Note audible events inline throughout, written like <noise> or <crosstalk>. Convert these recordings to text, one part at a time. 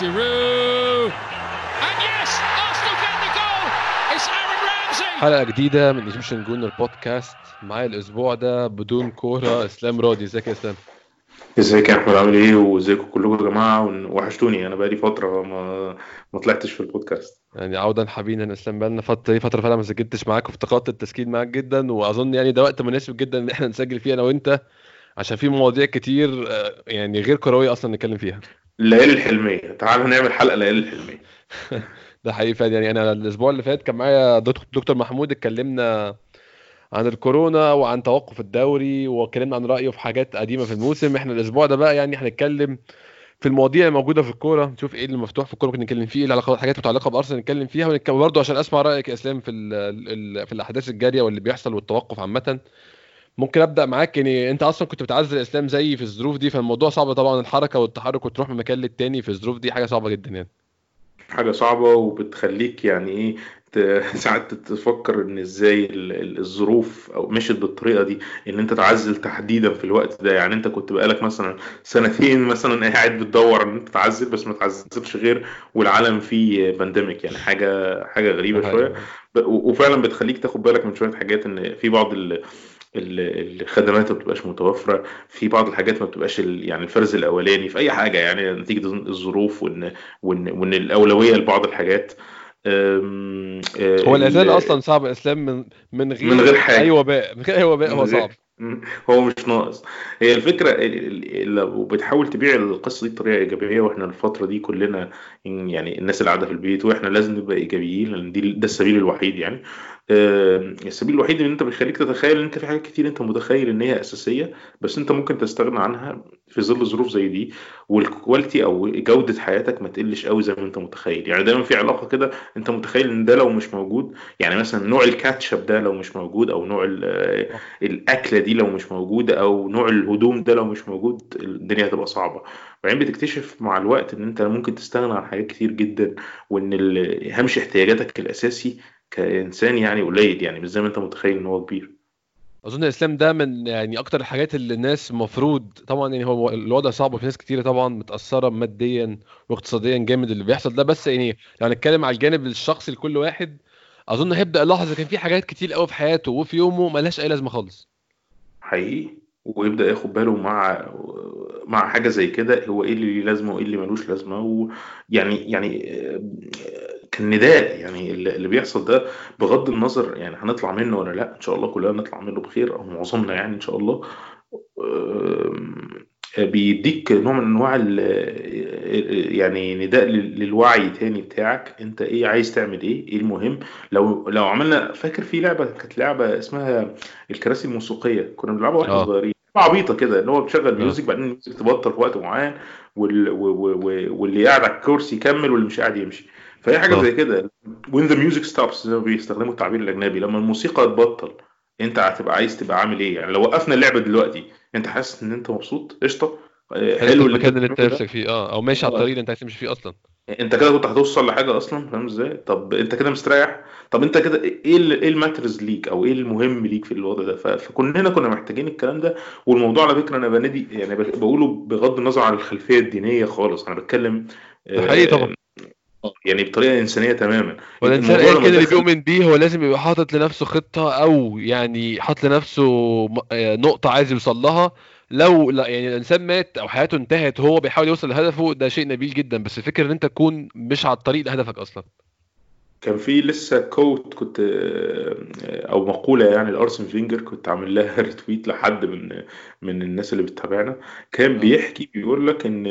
Giroud. And yes, Arsenal get the goal. It's Aaron Ramsey. حلقة جديدة من Egyptian Gooner Podcast معايا الأسبوع ده بدون كورة إسلام راضي. إزيك يا إسلام؟ إزيك يا أحمد؟ عامل إيه؟ وإزيكم كلكم يا جماعة؟ وحشتوني. أنا بقالي فترة ما ما طلعتش في البودكاست. يعني عودا حميدا يا إسلام بقالنا فترة فترة فعلا ما سجلتش معاك وافتقدت التسجيل معاك جدا. وأظن يعني ده وقت مناسب جدا إن إحنا نسجل فيه أنا وأنت عشان في مواضيع كتير آه، يعني غير كروية أصلا نتكلم فيها. الليالي الحلمية. تعالوا نعمل حلقة ليالي الحلمية. <laughs> ده حقيقي فعلا. يعني أنا الأسبوع اللي فات كان معايا دكتور محمود اتكلمنا عن الكورونا وعن توقف الدوري واتكلمنا عن رأيه في حاجات قديمة في الموسم. إحنا الأسبوع ده بقى يعني هنتكلم في المواضيع الموجودة في الكورة نشوف إيه اللي مفتوح في الكورة ممكن نتكلم فيه إيه العلاقات حاجات متعلقة بأرسنال نتكلم فيها. ونتكلم برضه عشان أسمع رأيك يا إسلام في في الأحداث الجارية واللي بيحصل والتوقف عامة. ممكن أبدأ معاك. يعني أنت أصلا كنت بتعزل الإسلام زيي في الظروف دي فالموضوع صعب طبعا. الحركة والتحرك وتروح من مكان للتاني في الظروف دي حاجة صعبة جدا يعني. حاجة صعبة وبتخليك يعني إيه <laughs> ساعات تفكر إن إزاي ال- ال- الظروف أو مشيت بالطريقة دي إن أنت تعزل تحديدا في الوقت ده. يعني أنت كنت بقالك مثلا سنتين مثلا قاعد بتدور إن أنت تعزل بس ما تعزلش غير والعالم فيه بانديميك يعني حاجة حاجة غريبة شوية. وفعلا بتخليك تاخد بالك من شوية حاجات إن في بعض الخدمات ما بتبقاش متوفرة في بعض الحاجات ما بتبقاش يعني الفرز الأولاني في أي حاجة يعني نتيجة الظروف وان وان وإن الأولوية لبعض الحاجات. أم، آه، هو الإعتزال ال- أصلا صعب إسلام من من غير من غير حاجة. أي وباء من غير أي وباء هو صعب. هو مش ناقص. هي الفكرة ال- ال- لو بتحاول تبيع القصة دي بطريقة إيجابية وإحنا الفترة دي كلنا يعني الناس اللي قاعدة في البيت وإحنا لازم نبقى إيجابيين لأن دي ده السبيل الوحيد يعني. السبيل الوحيد إن أنت بيخليك تتخيل إن أنت في حاجات كتير أنت متخيل إن هي أساسية بس أنت ممكن تستغنى عنها في ظل ظروف زي دي وال quality أو جودة حياتك ما تقلش قوي زي ما أنت متخيل. يعني دايما في علاقة كده أنت متخيل إن ده لو مش موجود يعني مثلا نوع الكاتشب ده لو مش موجود أو نوع ال- الأكلة دي لو مش موجوده أو نوع الهدوم ده لو مش موجود الدنيا هتبقى صعبة. وبعدين بتكتشف مع الوقت إن أنت ممكن تستغنى عن حاجات كتير جدا وإن هامش احتياجاتك الأساسي كإنسان يعني قليل يعني مش زي ما انت متخيل إن هو كبير. أظن الإسلام ده من يعني أكتر الحاجات اللي الناس المفروض طبعا يعني هو الوضع صعب وفي ناس كتيرة طبعا متأثرة ماديا واقتصاديا جامد اللي بيحصل ده بس يعني لو هنتكلم على الجانب الشخصي لكل واحد أظن هيبدأ يلاحظ كان في حاجات كتير قوي في حياته وفي يومه ملهاش أي لازمة خالص. حقيقي. ويبدأ ياخد باله مع مع حاجة زي كده هو إيه اللي ليه لازمة وإيه اللي ملوش لازمة ويعني يعني آه، كان نداء يعني اللي بيحصل ده بغض النظر يعني هنطلع منه ولا لأ إن شاء الله كلنا نطلع منه بخير أو معظمنا يعني إن شاء الله. بيديك نوع من أنواع يعني نداء لل- للوعي تاني بتاعك أنت إيه عايز تعمل إيه إيه المهم؟ لو لو عملنا فاكر في لعبة كانت لعبة اسمها الكراسي الموسيقية كنا بنلعبها وإحنا آه. صغيرين عبيطة كده ان هو بتشغل آه. music بعدين ال music تبطل في وقت معين. واللي قاعد على الكرسي يكمل واللي مش قاعد يمشي. فهي حاجة آه. زي كده. When the music stops زي ما بيستخدموا التعبير الأجنبي لما الموسيقى تبطل أنت هتبقى عايز تبقى عامل إيه؟ يعني لو وقفنا اللعبة دلوقتي أنت حاسس إن أنت مبسوط؟ قشطة. آه، حلو المكان اللي أنت نفسك فيه. آه أو ماشي على الطريق اللي أنت عايز تمشي فيه أصلا. أنت كده كنت هتوصل لحاجة أصلا؟ فاهم إزاي؟ طب أنت كده مستريح؟ طب أنت كده إيه إيه الماترز ليك؟ أو إيه المهم ليك في الوضع ده؟ فكلنا كنا محتاجين الكلام ده. والموضوع على فكرة أنا بنادي يعني بقوله بغض النظر عن الخلفية الدينية خالص أنا بتكلم حقيقي طبعا. آه، يعني بطريقة إنسانية تماما. والانسان ايا لما كان اللي بيؤمن بيه هو لازم يبقى حاطط لنفسه خطة أو يعني حاطط لنفسه آه، نقطة عايز يوصل لها. لو لا يعني الإنسان مات أو حياته انتهت وهو بيحاول يوصل لهدفه ده شيء نبيل جدا. بس الفكرة إن أنت تكون مش على الطريق لهدفك أصلا. كان في لسه quote كنت آه، أو مقولة يعني لأرسن فينجر كنت عامل لها <laughs> retweet لحد من من الناس اللي بتتابعنا. كان آه. بيحكي بيقول لك إن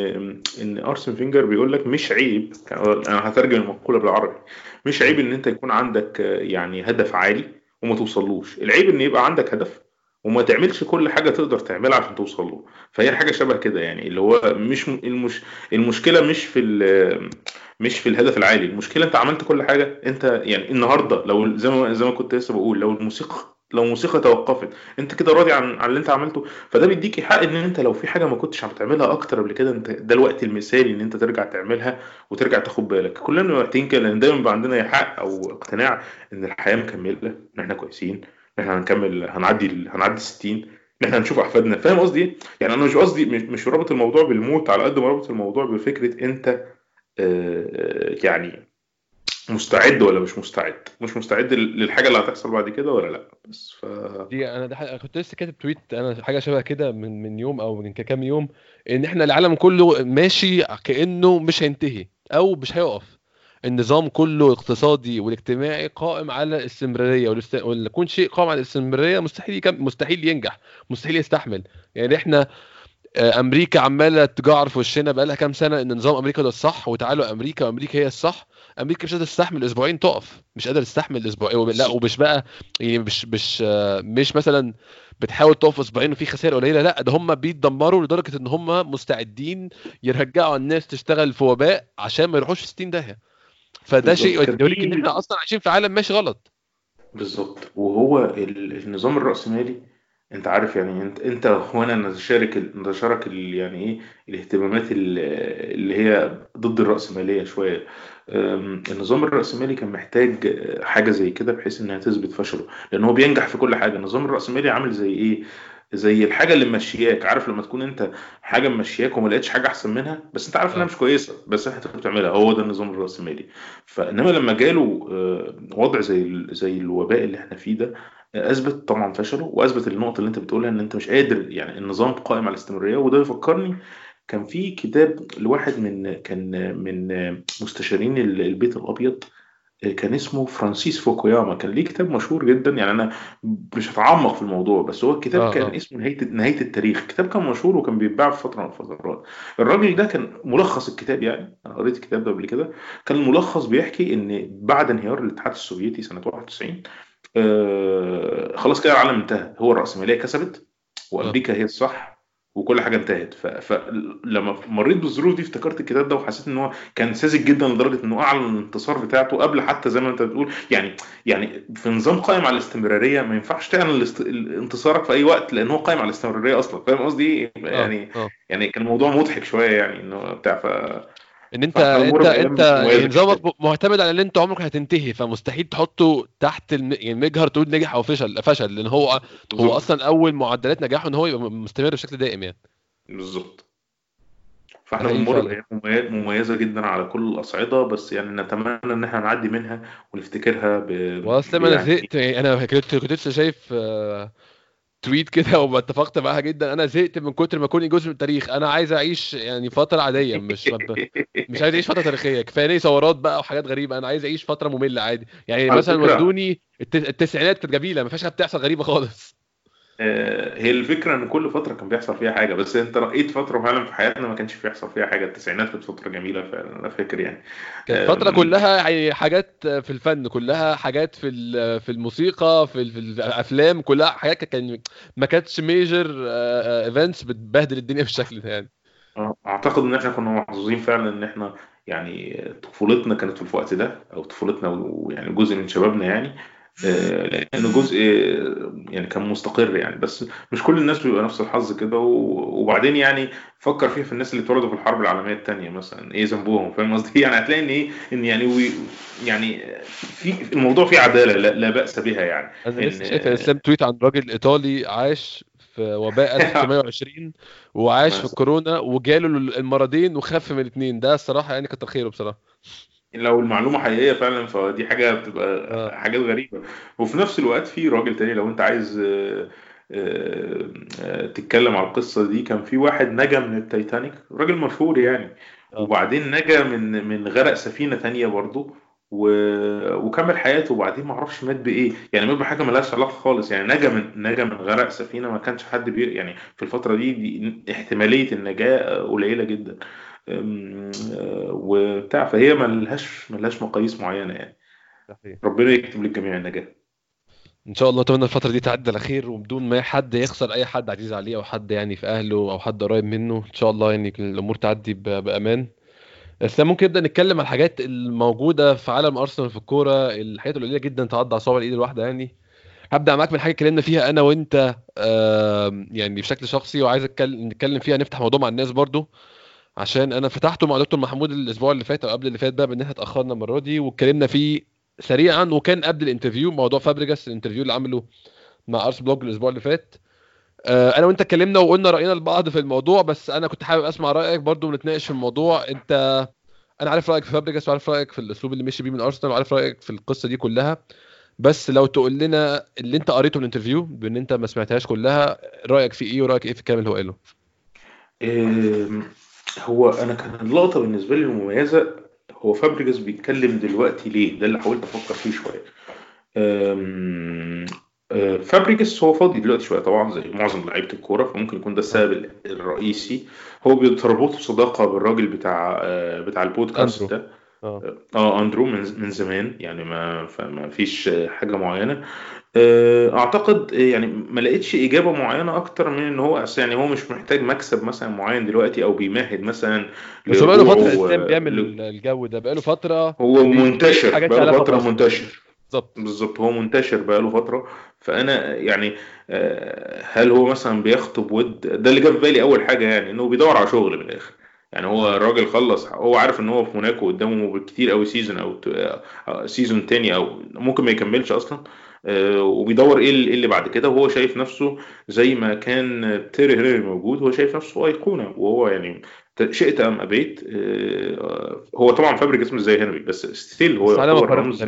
إن أرسن فينجر بيقول لك مش عيب أنا هترجم المقولة بالعربي مش عيب إن أنت يكون عندك آه، يعني هدف عالي وما توصلوش. العيب إن يبقى عندك هدف. وما تعملش كل حاجة تقدر تعملها عشان توصل له. فهي حاجة شبه كده يعني اللي هو مش المش المشكلة مش في مش في الهدف العالي. المشكلة انت عملت كل حاجة انت يعني النهارده لو زي ما زي ما كنت لسه بقول لو الموسيقى لو الموسيقى توقفت انت كده راضي عن عن اللي انت عملته. فده بيديك حق إن انت لو في حاجة ما كنتش عم تعملها أكتر قبل كده انت ده الوقت المثالي إن انت ترجع تعملها وترجع تاخد بالك. كلنا محتاجين كده لأن دايما بيبقى عندنا حق أو اقتناع إن الحياة مكملة إن إحنا كويسين. إحنا هنكمل هنعدي ال- هنعدي 60 إن إحنا هنشوف أحفادنا. فاهم قصدي إيه؟ يعني أنا مش قصدي مش رابط الموضوع بالموت على قد ما رابط الموضوع بفكرة أنت آه، يعني مستعد ولا مش مستعد؟ مش مستعد للحاجة اللي هتحصل بعد كده ولا لأ؟ بس ف دي أنا ده حاجة كنت لسه كاتب تويت أنا حاجة شبه كده من من يوم أو من كام يوم إن إحنا العالم كله ماشي كأنه مش هينتهي أو مش هيقف. النظام كله الاقتصادي والاجتماعي قائم على الاستمرارية والاست... ويكون شيء قائم على الاستمرارية مستحيل يكم... مستحيل ينجح مستحيل يستحمل. يعني إحنا آه، أمريكا عمالة تجعر في وشنا بقى لها كام سنة إن نظام أمريكا ده الصح وتعالوا أمريكا وأمريكا هي الصح. أمريكا مش قادرة تستحمل أسبوعين تقف مش قادرة تستحمل أسبوعين لا ومش بقى يعني مش مش آه، مش مثلا بتحاول تقف أسبوعين وفي خسائر قليلة لا ده هم بيتدمروا لدرجة إن هم مستعدين يرجعوا الناس تشتغل في وباء عشان ما يروحوش في 60 داهية. فده شيء يوريك إن إحنا أصلا عايشين في عالم ماشي غلط. بالظبط. وهو النظام الرأسمالي أنت عارف يعني أنت أنت وأنا نشارك نتشارك يعني إيه الاهتمامات اللي هي ضد الرأسمالية شوية. النظام الرأسمالي كان محتاج حاجة زي كده بحيث إنها تثبت فشله لأن هو بينجح في كل حاجة. النظام الرأسمالي عامل زي إيه؟ زي الحاجة اللي ممشياك. عارف لما تكون انت حاجة ممشياك وما لقيتش حاجة أحسن منها؟ بس انت عارف إنها آه. مش كويسة. بس انت بتعملها هو ده النظام الرأسمالي. فإنما لما جاله آه، وضع زي زي الوباء اللي إحنا فيه ده أثبت طبعا فشله وأثبت النقطة اللي انت بتقولها إن انت مش قادر يعني النظام قائم على الاستمرارية. وده يفكرني كان في كتاب لواحد من كان من مستشارين البيت الأبيض كان اسمه فرانسيس فوكوياما. كان ليه كتاب مشهور جدا. يعني أنا مش هتعمق في الموضوع بس هو الكتاب آه كان آه. اسمه نهاية نهاية التاريخ. الكتاب كان مشهور وكان بيتباع في فترة من الفترات. الراجل ده كان ملخص الكتاب يعني. أنا قريت الكتاب ده قبل كده. كان الملخص بيحكي إن بعد انهيار الاتحاد السوفيتي سنة 91 آه خلاص كده العالم انتهى. هو الرأسمالية كسبت وأمريكا هي الصح. وكل حاجة انتهت فلما مريت بالظروف دي افتكرت الكتاب ده وحسيت إن هو كان ساذج جدا لدرجة إنه أعلن الانتصار بتاعته قبل حتى زي ما أنت بتقول يعني يعني في نظام قائم على الاستمرارية ما ينفعش تعلن انتصارك في أي وقت لأن هو قائم على الاستمرارية أصلا فاهم قصدي إيه؟ يعني أوه. يعني كان الموضوع مضحك شوية يعني إنه بتاع ف إن أنت أنت أنت يعني نظامك معتمد على إن أنت عمرك هتنتهي فمستحيل تحطه تحت المجهر تقول نجح أو فشل فشل لأن هو هو أصلا أول معدلات نجاحه إن هو يبقى مستمر بشكل دائم يعني. بالظبط. فإحنا بنمر بأيام مميزة جدا على كل الأصعدة بس يعني نتمنى إن إحنا نعدي منها ونفتكرها ب واصلا أنا زهقت يعني أنا كنت كنت شايف آه، تويت كده <laughs> واتفقت معاها جدا. أنا زهقت من كتر ما كوني جزء من التاريخ. أنا عايز أعيش يعني فترة عادية مش <laughs> مش عايز أعيش فترة تاريخية. كفاية ثورات بقى وحاجات غريبة. أنا عايز أعيش فترة مملة عادي. يعني مثلا ودوني التسعينات كانت جميلة. ما فيهاش حاجة بتحصل غريبة خالص. هي الفكرة إن كل فترة كان بيحصل فيها حاجة بس أنت رأيت فترة فعلا في حياتنا ما كانش بيحصل فيها حاجة. التسعينات كانت فترة جميلة فعلا أنا فاكر يعني. كانت فترة كلها حاجات في الفن كلها حاجات في في الموسيقى في, الأفلام كلها حاجات كان ما كانتش major events بتبهدل الدنيا <laughs> بالشكل ده يعني. آه، أعتقد إن إحنا كنا محظوظين فعلا إن إحنا يعني طفولتنا كانت في الوقت ده أو طفولتنا ويعني جزء من شبابنا يعني. آه، لأنه جزء يعني كان مستقر يعني. بس مش كل الناس بيبقى نفس الحظ كده وبعدين يعني فكر فيها في الناس اللي اتولدوا في الحرب العالمية الثانية مثلا إيه ذنبهم؟ فاهم قصدي؟ <laughs> يعني هتلاقي إن إيه إن يعني يعني في الموضوع فيه عدالة لا, لا بأس بها يعني. أنا لسه شايف اسلام تويت عن راجل إيطالي عاش في وباء <laughs> 1920 وعاش في الكورونا وجاله المرضين وخف من الاثنين ده الصراحة يعني كتر خيره بصراحة. لو المعلومة حقيقية فعلا فدي حاجة بتبقى آه. حاجات غريبة. وفي نفس الوقت في راجل تاني لو أنت عايز آه، آه، تتكلم على القصة دي كان في واحد نجا من التايتانيك راجل مشهور يعني. وبعدين نجا من من غرق سفينة تانية برضه و... وكمل حياته. وبعدين ما أعرفش مات بإيه. يعني مات بحاجة ملهاش علاقة خالص. يعني نجا من نجا من غرق سفينة ما كانش حد بي... يعني في الفترة دي, دي احتمالية النجاة قليلة جدا. وبتاع. فهي ملهاش ملهاش مقاييس معينة يعني. صحيح. ربنا يكتب للجميع النجاه إن شاء الله أتمنى الفترة دي تعدي على خير وبدون ما حد يخسر أي حد عزيز عليه أو حد يعني في أهله أو حد قريب منه إن شاء الله يعني الأمور تعدي بأمان. بس ممكن نبدأ نتكلم على الحاجات الموجودة في عالم أرسنال في الكورة الحاجات القليلة جدا تعدي على صوابع الإيد الواحدة يعني. هبدأ معاك من حاجة اتكلمنا فيها أنا وأنت يعني بشكل شخصي وعايز نتكلم فيها نفتح موضوع مع الناس برضو. عشان أنا فتحته مع دكتور محمود الأسبوع اللي فات أو قبل اللي فات بقى بإن إحنا اتأخرنا المرة دي واتكلمنا فيه سريعا وكان قبل ال interview موضوع فابريجاس ال interview اللي عمله مع Arseblog الأسبوع اللي فات. آه، أنا وأنت اتكلمنا وقلنا رأينا لبعض في الموضوع بس أنا كنت حابب أسمع رأيك برضو ونتناقش في الموضوع. أنت أنا عارف رأيك في فابريجاس وعارف رأيك في الأسلوب اللي مشي بيه من أرسنال وعارف رأيك في القصة دي كلها. بس لو تقول لنا اللي أنت قريته من ال interview بإن أنت ما سمعتهاش كلها رأيك في إيه ورأيك إيه في الكلام اللي هو قاله؟ هو أنا كان اللقطة بالنسبة لي المميزة هو فابريجاس بيتكلم دلوقتي ليه؟ ده اللي حاولت أفكر فيه شوية. آه، فابريجاس هو فاضي دلوقتي شوية طبعا زي معظم لعيبة الكورة فممكن يكون ده السبب الرئيسي. هو بتربطه صداقة بالراجل بتاع آه، بتاع البودكاست. ده. آه. آه أندرو من من زمان يعني ما فما فيش حاجة معينة. آه، أعتقد يعني ما لقيتش إجابة معينة أكتر من إن هو يعني هو مش محتاج مكسب مثلا معين دلوقتي أو بيمهد مثلا بس بقاله فترة إسلام آه، بيعمل الجو ده بقاله فترة هو منتشر بقاله فترة فتره منتشر. بالظبط. بالظبط هو منتشر بقاله فترة. فأنا يعني آه، هل هو مثلا بيخطب ود ده اللي جه في بالي أول حاجة يعني إنه بيدور على شغل من الآخر. يعني هو الراجل خلص هو عارف إن هو في موناكو قدامه بالكتير أوي season أو ت- آه، season تاني أو ممكن ما يكملش أصلا آه، وبيدور إيه اللي إيه اللي بعد كده. وهو شايف نفسه زي ما كان تيري هنري موجود هو شايف نفسه أيقونة وهو يعني شئت أم أبيت آه، هو طبعا فابريجاس مش زي هنري بس still هو في رمز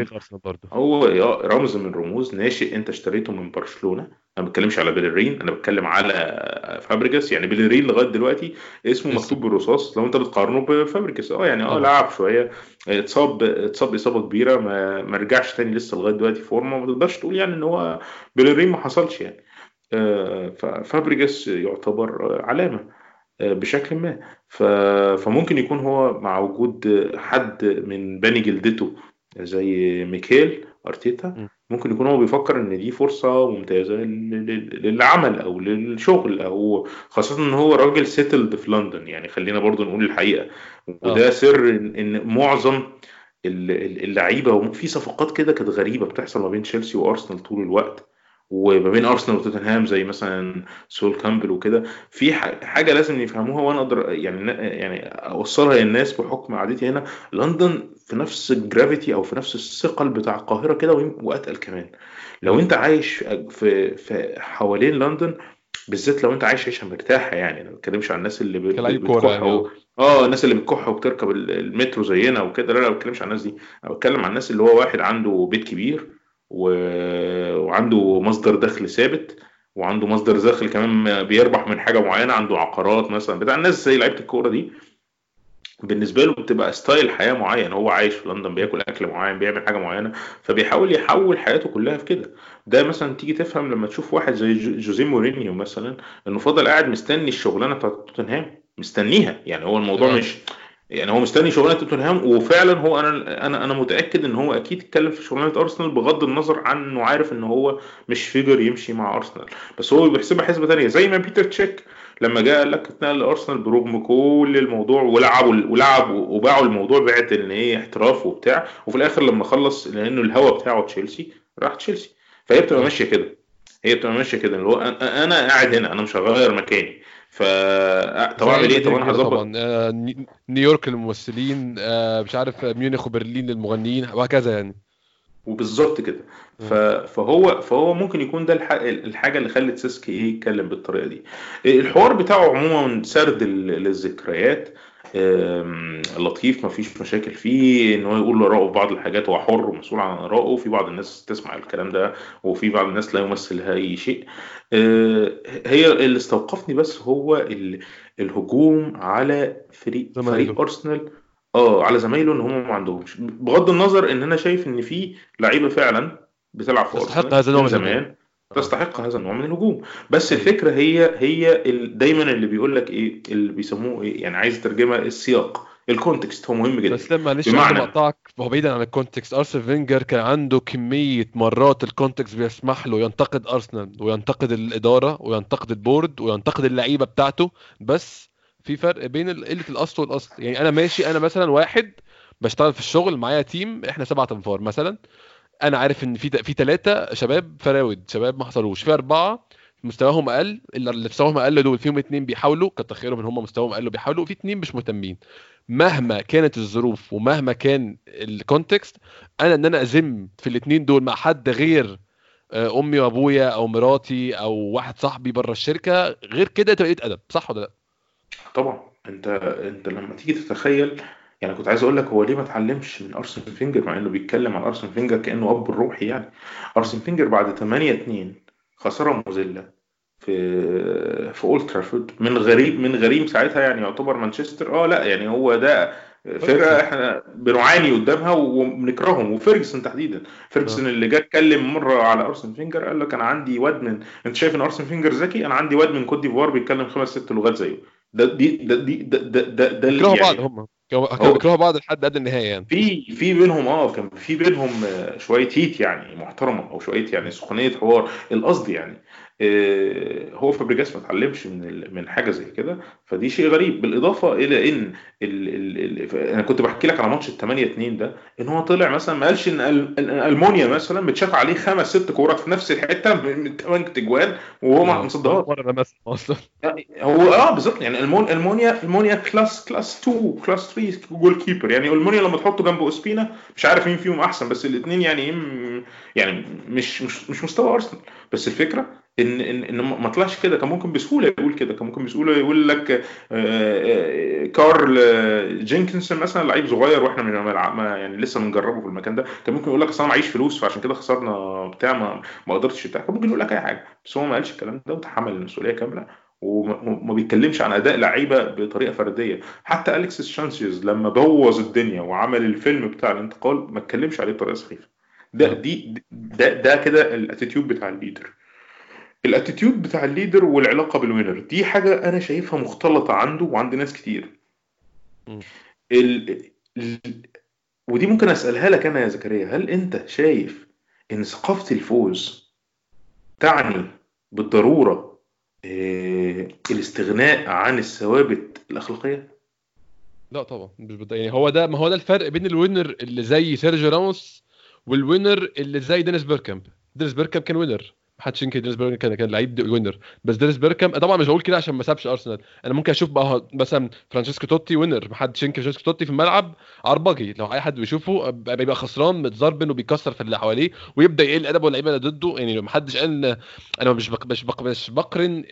هو رمز من رموز ناشئ أنت اشتريته من برشلونة. أنا ما بتكلمش على بيلرين أنا بتكلم على فابريجاس يعني بيلرين لغاية دلوقتي اسمه مكتوب بالرصاص لو أنت بتقارنه بفابريجاس آه يعني آه طبعا لعب شوية اتصاب اتصاب إصابة كبيرة ما ما رجعش تاني لسه لغاية دلوقتي form ه ما تقدرش تقول يعني إن هو Bellerín ما حصلش يعني. آه، ففابريجاس يعتبر آه، علامة. آه، بشكل ما. فممكن يكون هو مع وجود حد من بني جلدته زي ميكيل أرتيتا. ممكن يكون هو بيفكر إن دي لل- لل- للعمل أو للشغل أو خاصة إن هو راجل settled في لندن. يعني خلينا برضو نقول الحقيقة. آه. وده سر إن معظم ال- ال- اللعيبة وفي صفقات كده كانت غريبة بتحصل ما بين تشيلسي وأرسنال طول الوقت. وما بين أرسنال وتوتنهام زي مثلا سول كامبل وكده في حاجة لازم يفهموها وأنا أقدر يعني يعني أوصلها للناس بحكم قعدتي هنا. لندن في نفس ال gravity أو في نفس الثقل بتاع القاهرة كده وأتقل كمان. لو. أنت عايش في في حوالين لندن بالذات لو أنت عايش عيشة مرتاحة يعني أنا ما بتكلمش عن الناس اللي بتكح يعني. و... آه الناس اللي بتكح وبتركب ال- المترو زينا وكده. لا لا ما بتكلمش عن الناس دي. أنا بتكلم عن الناس اللي هو واحد عنده بيت كبير و... وعنده مصدر دخل ثابت وعنده مصدر دخل كمان بيربح من حاجة معينة عنده عقارات مثلا بتاع الناس زي لعيبة الكورة دي. بالنسبة له بتبقى style حياة معين هو عايش في لندن بياكل أكل معين بيعمل حاجة معينة فبيحاول يحول حياته كلها في كده. ده مثلا تيجي تفهم لما تشوف واحد زي جو- جوزيه مورينيو مثلا إنه فضل قاعد مستني الشغلانة بتاعت توتنهام مستنيها. يعني هو الموضوع مش يعني هو مستني شغلانة توتنهام وفعلا هو أنا أنا أنا متأكد إن هو أكيد اتكلم في شغلانة أرسنال بغض النظر عن انه عارف إن هو مش figure يمشي مع أرسنال. بس هو بيحسبها حسبة تانية. زي ما بيتر تشيك لما جه قال لك اتنقل لأرسنال برغم كل الموضوع ولعبوا ولعب وباعوا الموضوع بعت إن إيه احتراف وبتاع وفي الآخر لما خلص لأنه الهوى بتاعه تشيلسي راح تشيلسي. فهي بتبقى ماشية كده. هي بتبقى ماشية كده. اللي هو أنا قاعد هنا أنا مش هغير مكاني. ف طب زي اي أعمل إيه؟ طب مدينة أنا هظبط. طبعا. آه ني- نيويورك للممثلين آه مش عارف آه، ميونخ وبرلين للمغنيين وهكذا يعني. وبالظبط كده. ف... فهو فهو ممكن يكون ده الح... الحاجة اللي خلت سيسك إيه يتكلم بالطريقة دي. الحوار بتاعه عموما سرد للذكريات. لطيف ما فيش مشاكل فيه إن هو يقول له في بعض الحاجات هو حر ومسؤول عن ارائه في بعض الناس تسمع الكلام ده وفي بعض الناس لا يمثلها أي شيء. آه، هي اللي استوقفني بس هو ال... الهجوم على فريق زمايله. فريق أرسنال. آه على زمايله إن هم ما عندهمش. بغض النظر إن أنا شايف إن في لعيبة فعلا بتلعب في أرسنال هذا النوع من زمان. تستحق هذا النوع من الهجوم. بس الفكرة هي هي دايما اللي بيقول لك إيه اللي بيسموه إيه يعني عايز ترجمه السياق الكونتكست هو مهم جدا. بس لما معلش بمعنى اقطعك هو بعيدا عن ال context ارسنال فينجر كان عنده كمية مرات ال context بيسمح له ينتقد أرسنال وينتقد الإدارة وينتقد ال board وينتقد اللعيبة بتاعته. بس في فرق بين قلة الأصل والأصل. يعني أنا ماشي أنا مثلا واحد بشتغل في الشغل معايا team إحنا سبعة أنفار مثلا. أنا عارف ان في في ثلاثة شباب fraud شباب ما حصلوش. في اربعة مستواهم أقل اللي مستواهم أقل دول فيهم اتنين بيحاولوا كتر خيرهم ان هم مستواهم أقل وبيحاولوا وفي اتنين مش مهتمين. مهما كانت الظروف ومهما كان ال context أنا ان أنا أذم في الاتنين دول مع حد غير آه، امي وابويا أو مراتي أو واحد صاحبي بره الشركة غير كده تبقى قلة أدب. صح ولا لأ؟ طبعا. انت انت لما تيجي تتخيل يعني كنت عايز أقول لك هو ليه ما اتعلمش من أرسن فينجر مع إنه بيتكلم عن أرسن فينجر كأنه أب الروحي يعني. أرسن فينجر بعد 8 2 خسارة مذلة في في أولد ترافورد. من غريب من غريم ساعتها يعني يعتبر مانشستر. آه لا يعني هو ده فرقة إحنا بنعاني قدامها وبنكرههم. وفيرجسون تحديدا. فيرجسون اللي جه اتكلم مرة على أرسن فينجر قال لك أنا عندي واد من أنت شايف إن أرسن فينجر ذكي؟ أنا عندي واد من كوت ديفوار بيتكلم خمس ست لغات زيه. ده دي ده دي ده ده ده, ده اللي يعني بعض هم. كانوا بيكرهوا بعض لحد قد النهايه يعني. في في بينهم آه كان في بينهم شوية heat يعني محترمة أو شوية يعني سخونية حوار القصد يعني. آه، هو فابريجاس ما اتعلمش من من حاجة زي كده فدي شيء غريب. بالإضافة إلى إن ال ال ال أنا كنت بحكي لك على ماتش ال 8 2 ده إن هو طلع مثلا ما قالش إن ألمونيا مثلا متشاف عليه خمس ست كورات في نفس الحتة من 8 تجوان وهو ما مصدهاش أصلا. هو آه بالظبط. يعني المون ألمونيا ألمونيا class class 2 class 3 goalkeeper. يعني ألمونيا لما تحطه جنب أوسبينا مش عارف مين فيهم أحسن بس الاثنين يعني يعني مش مش مش مستوى أرسنال. بس الفكرة ان ان إن ما طلعش كده. كان ممكن بسهولة يقول كده. كان ممكن بسهولة يقول لك آه، آه، كارل جينكنسون مثلا لعيب صغير وإحنا من ما يعني لسه بنجربه في المكان ده. كان ممكن يقول لك أصل أنا معيش فلوس فعشان كده خسرنا بتاع ما, ما قدرتش بتاع. كان ممكن يقول لك أي حاجة. بس هو ما قالش الكلام ده وتحمل المسؤولية كاملة. وما بيتكلمش عن أداء لعيبة بطريقة فردية. حتى أليكس سانشيز لما بوظ الدنيا وعمل الفيلم بتاع الانتقال ما اتكلمش عليه بطريقة سخيفة. ده دي ده ده كده الأتيتيود بتاع الليدر الاتيتيود بتاع الليدر والعلاقة بال winner دي حاجة أنا شايفها مختلطة عنده وعند ناس كتير. ال... ال... ودي ممكن أسألها لك أنا يا زكريا هل أنت شايف إن ثقافة الفوز تعني بالضرورة إيه... الاستغناء عن الثوابت الأخلاقية؟ لا طبعا مش بد... يعني هو ده ما هو ده الفرق بين ال winner اللي زي سيرجيو راموس وال winner اللي زي دينيس بيركامب. دينيس بيركامب كان winner. محدش ينكر دينيس بيركامب كان كان لعيب winner بس دينيس بيركامب طبعا مش بقول كده عشان ما سابش أرسنال. أنا ممكن أشوف بقى مثلا فرانشيسكو توتي winner محدش ينكر فرانشيسكو توتي في الملعب عربجي. لو أي حد بيشوفه بيبقى خسران متزربن وبيكسر في اللي حواليه ويبدأ يقل أدبه اللعيبه اللي ضده. يعني محدش قال أنا مش بق... مش بق... مش بقرن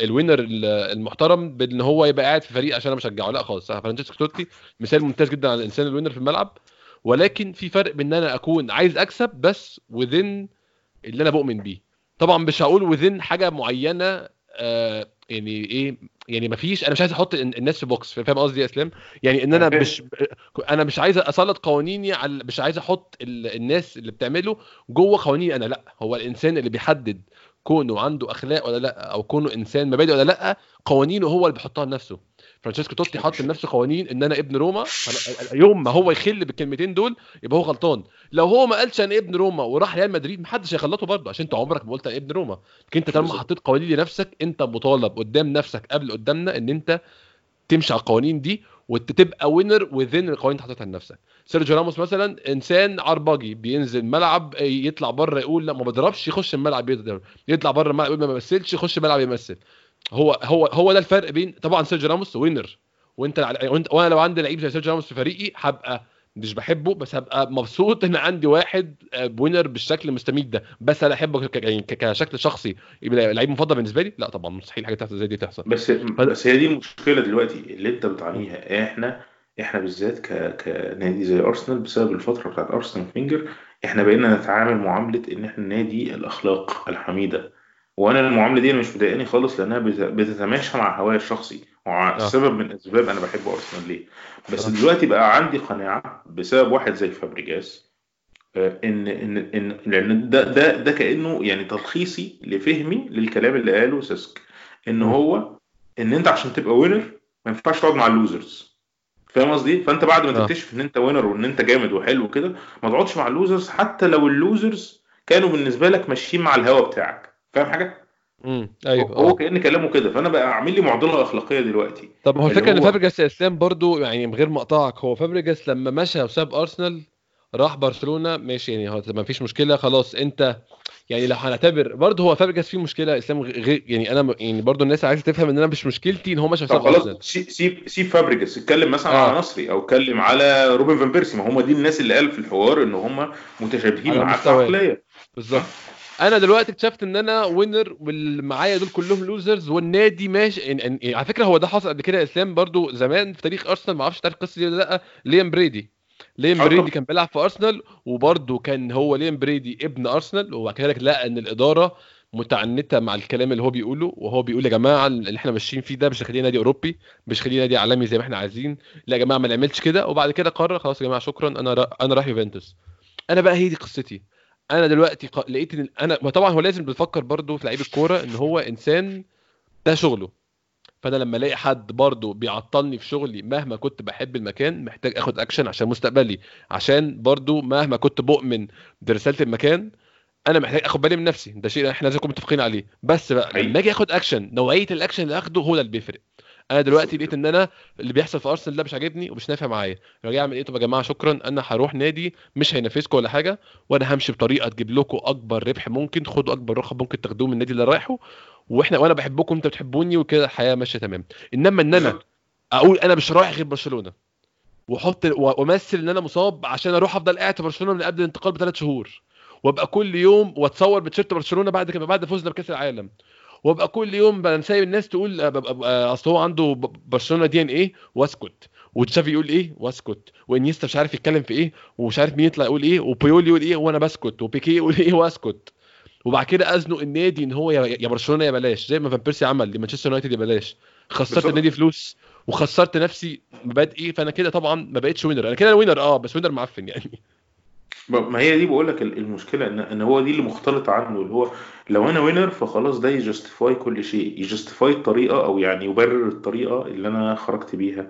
ال winner المحترم بإن هو يبقى قاعد في فريق عشان أنا بشجعه. لا خالص. فرانشيسكو توتي مثال ممتاز جدا على الإنسان ال winner في الملعب. ولكن في فرق بين ان أنا أكون عايز أكسب بس within اللي أنا بؤمن بيه. طبعا مش هقول within حاجة معينة آه يعني إيه يعني ما فيش أنا مش عايز أحط الناس في box فاهم قصدي يا إسلام؟ يعني إن أنا مش أنا مش عايز أسلط قوانيني على مش عايز أحط الناس اللي بتعمله جوه قوانيني أنا لأ. هو الإنسان اللي بيحدد كونه عنده أخلاق ولا لأ أو كونه إنسان مبادئ ولا لأ قوانينه هو اللي بيحطها لنفسه. فرانشيسكو توتي حط لنفسه قوانين إن أنا ابن روما يوم ما هو يخل بالكلمتين دول يبقى هو غلطان. لو هو ما قالش أنا ابن روما وراح ريال مدريد محدش هيغلطه برضه عشان أنت عمرك ما قلت أنا ابن روما. لكن أنت طالما حطيت قوانين لنفسك أنت مطالب قدام نفسك قبل قدامنا إن أنت تمشي على القوانين دي وتبقى winner within القوانين اللي حاططها لنفسك. سيرجيو راموس مثلا إنسان عربجي بينزل ملعب يطلع بره يقول لا ما بضربش يخش الملعب يطلع بره الملعب يقول ما بمثلش يخش الملعب يمثل. هو هو هو ده الفرق بين طبعا سيرجيو راموس winner. وانت وانت وأنا لو عندي لعيب زي سيرجيو راموس في فريقي هبقى مش بحبه بس هبقى مبسوط إن عندي واحد winner آه، بالشكل المستميت ده. بس أنا أحبه يعني كشكل شخصي يبقى لعيب مفضل بالنسبة لي؟ لا طبعا مستحيل حاجة تحصل زي دي تحصل. بس بس هي دي المشكلة دلوقتي اللي أنت بتعانيها. إحنا إحنا بالذات ك... كنادي زي أرسنال بسبب الفترة بتاعت أرسن فينجر إحنا بقينا نتعامل معاملة إن إحنا نادي الأخلاق الحميدة. وأنا المعاملة دي مش مضايقاني خالص لأنها بتتماشى مع هوايا الشخصي. وسبب آه. من اسباب أنا بحب ارسنال ليه. بس آه. دلوقتي بقى عندي قناعة بسبب واحد زي فابريجاس آه، ان ان ان لأن ده ده ده كأنه يعني تلخيصي لفهمي للكلام اللي قاله سيسك. إن هو إن أنت عشان تبقى winner ما ينفعش تقعد مع ال losers فاهم قصدي؟ فأنت بعد ما تكتشف إن أنت winner وإن أنت جامد وحلو كده ما تقعدش مع ال losers حتى لو ال losers كانوا بالنسبة لك ماشيين مع الهوا بتاعك. فاهم حاجة؟ امم أيوه هو آه. كأن كلامه كده فأنا بقى اعمل لي معضلة أخلاقية دلوقتي. طب ما هو الفكرة إن فابريجاس يا اسلام برضو يعني من غير ما اقطعك هو فابريجاس لما مشى وساب أرسنال راح برشلونة ماشي يعني هو ما فيش مشكلة خلاص أنت يعني لو هنعتبر برضه هو فابريجاس فيه مشكلة اسلام غير يعني أنا يعني برضه الناس عايزة تفهم إن أنا مش مشكلتي إن هو ماشي وساب أرسنال. سيب سيب فابريجاس اتكلم مثلا آه. على نصري أو اتكلم على روبن فان بيرسي. ما هم دي الناس اللي قال في الحوار إن هم متشابهين معاه في عقليه بالظبط. أنا دلوقتي اكتشفت ان أنا winner واللي معايا دول كلهم losers والنادي ماشي. إن إن على فكرة هو ده حصل قبل كده إسلام برضو زمان في تاريخ أرسنال ما أعرفش تعرف القصة دي ولا لأ. ليام برادي. ليام برادي. كان بيلعب في أرسنال وبرضو كان هو ليام برادي ابن أرسنال وبعد كده لقى إن الإدارة متعنتة مع الكلام اللي هو بيقوله وهو بيقول يا جماعة اللي إحنا ماشيين فيه ده مش هيخلينا نادي أوروبي مش هيخلينا نادي عالمي زي ما إحنا عايزين. لأ يا جماعة ما نعملش كده. وبعد كده قرر خلاص يا جماعة شكرا أنا را... أنا رايح يوفنتوس. أنا بقى هي دي قصتي. أنا دلوقتي. لقيت إن أنا ما طبعا هو لازم بتفكر برضو في لعيب الكورة إن هو إنسان ده شغله فأنا لما ألاقي حد برضو بيعطلني في شغلي مهما كنت بحب المكان محتاج آخد اكشن عشان مستقبلي عشان برضو مهما كنت بؤمن برسالة المكان أنا محتاج آخد بالي من نفسي ده شيء إحنا لازم نكون متفقين عليه بس بقى حقيقي. لما أجي آخد اكشن نوعية الاكشن اللي أخده هو ده اللي بيفرق أنا دلوقتي لقيت إن أنا اللي بيحصل في أرسنال ده مش عاجبني ومش نافع معايا. راجع اعمل إيه؟ طب يا جماعة شكرا أنا هروح نادي مش هينافسكم ولا حاجة وأنا همشي بطريقة تجيب لكم أكبر ربح ممكن خدوا أكبر رقم ممكن تاخدوه من النادي اللي رايحه وإحنا وأنا بحبكم انت بتحبوني وكده الحياة ماشية تمام. إنما إن أنا أقول أنا مش رايح غير برشلونة وأحط وأمثل إن أنا مصاب عشان أروح أفضل قاعد في برشلونة من قبل الانتقال بثلاث شهور وأبقى كل يوم وأتصور بتيشيرت برشلونة بعد كده بعد فوزنا بكأس العالم. وابقى كل يوم سايب الناس تقول آه، ببقى- آه، أصل هو عنده برشلونة دي إن إيه؟ واسكت وتشافي يقول إيه؟ واسكت وإنيستا مش عارف يتكلم في إيه؟ ومش عارف مين يطلع يقول إيه؟ وبويول يقول إيه؟ وأنا بسكت وبيكي يقول إيه؟ واسكت. وبعد كده أزنق النادي إن هو يا برشلونة يا بلاش. زي ما فان بيرسي عمل لمانشستر يونايتد يا بلاش. خسرت. النادي فلوس وخسرت نفسي مبادئي. فأنا كده طبعا ما بقتش winner أنا كده winner آه بس winner معفن يعني. ما هي دي بقول لك المشكلة ان إن هو دي اللي مختلط عنه اللي هو لو أنا winner فخلاص ده ي justify كل شيء. ي justify الطريقة أو يعني يبرر الطريقة اللي أنا خرجت بيها.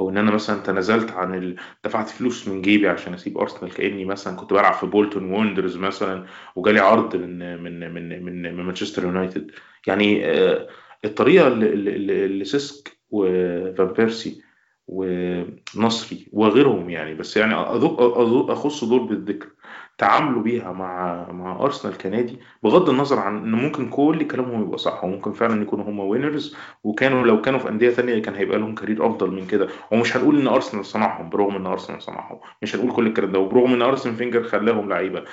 أو إن أنا مثلا تنازلت عن ال... دفعت فلوس من جيبي عشان أسيب ارسنال كأني مثلا كنت بلعب في بولتون واندررز مثلا وجالي عرض من من من من, من مانشستر يونايتد يعني آه، الطريقة اللي, اللي, اللي سيسك وفان بيرسي ونصري وغيرهم يعني. بس يعني أخص دول بالذكر. تعاملوا بيها مع مع أرسنال كنادي بغض النظر عن إن ممكن كل كلامهم يبقى صح وممكن فعلا يكونوا هم winners وكانوا لو كانوا في أندية ثانية كان هيبقى لهم career أفضل من كده. ومش هنقول إن أرسنال صنعهم برغم إن أرسنال صنعهم. مش هنقول كل الكلام ده وبرغم إن أرسن فينجر خلاهم لعيبة.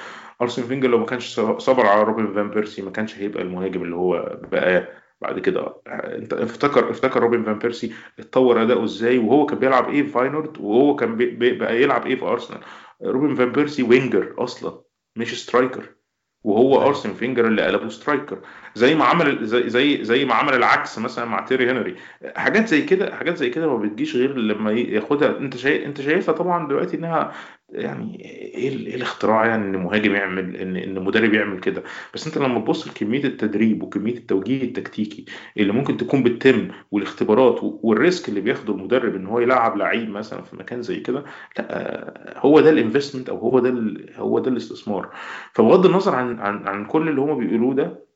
أرسن فينجر لو ما كانش صبر على روبن فان بيرسي ما كانش هيبقى المهاجم اللي هو بقى بعد كده انت افتكر افتكر روبن فان بيرسي اتطور أداؤه إزاي وهو كان بيلعب إيه في فاينورد وهو كان بي بي بقى يلعب إيه في أرسنال. روبن فان بيرسي winger أصلا مش striker وهو أرسن فينجر اللي قلبه striker. زي ما عمل زي زي زي ما عمل العكس مثلا مع تيري هنري. حاجات زي كده حاجات زي كده ما بتجيش غير لما ياخدها. انت شايف انت شايفها طبعا دلوقتي إنها يعني إيه, إيه الاختراع يعني إن مهاجم يعمل إن إن مدرب يعمل كده؟ بس أنت لما تبص لكمية التدريب وكمية التوجيه التكتيكي اللي ممكن تكون بتتم والاختبارات وال risk اللي بياخده المدرب إن هو يلعب لعيب مثلا في مكان زي كده لا هو ده ال investment أو هو ده هو ده الاستثمار. فبغض النظر عن عن عن كل اللي هم بيقولوه ده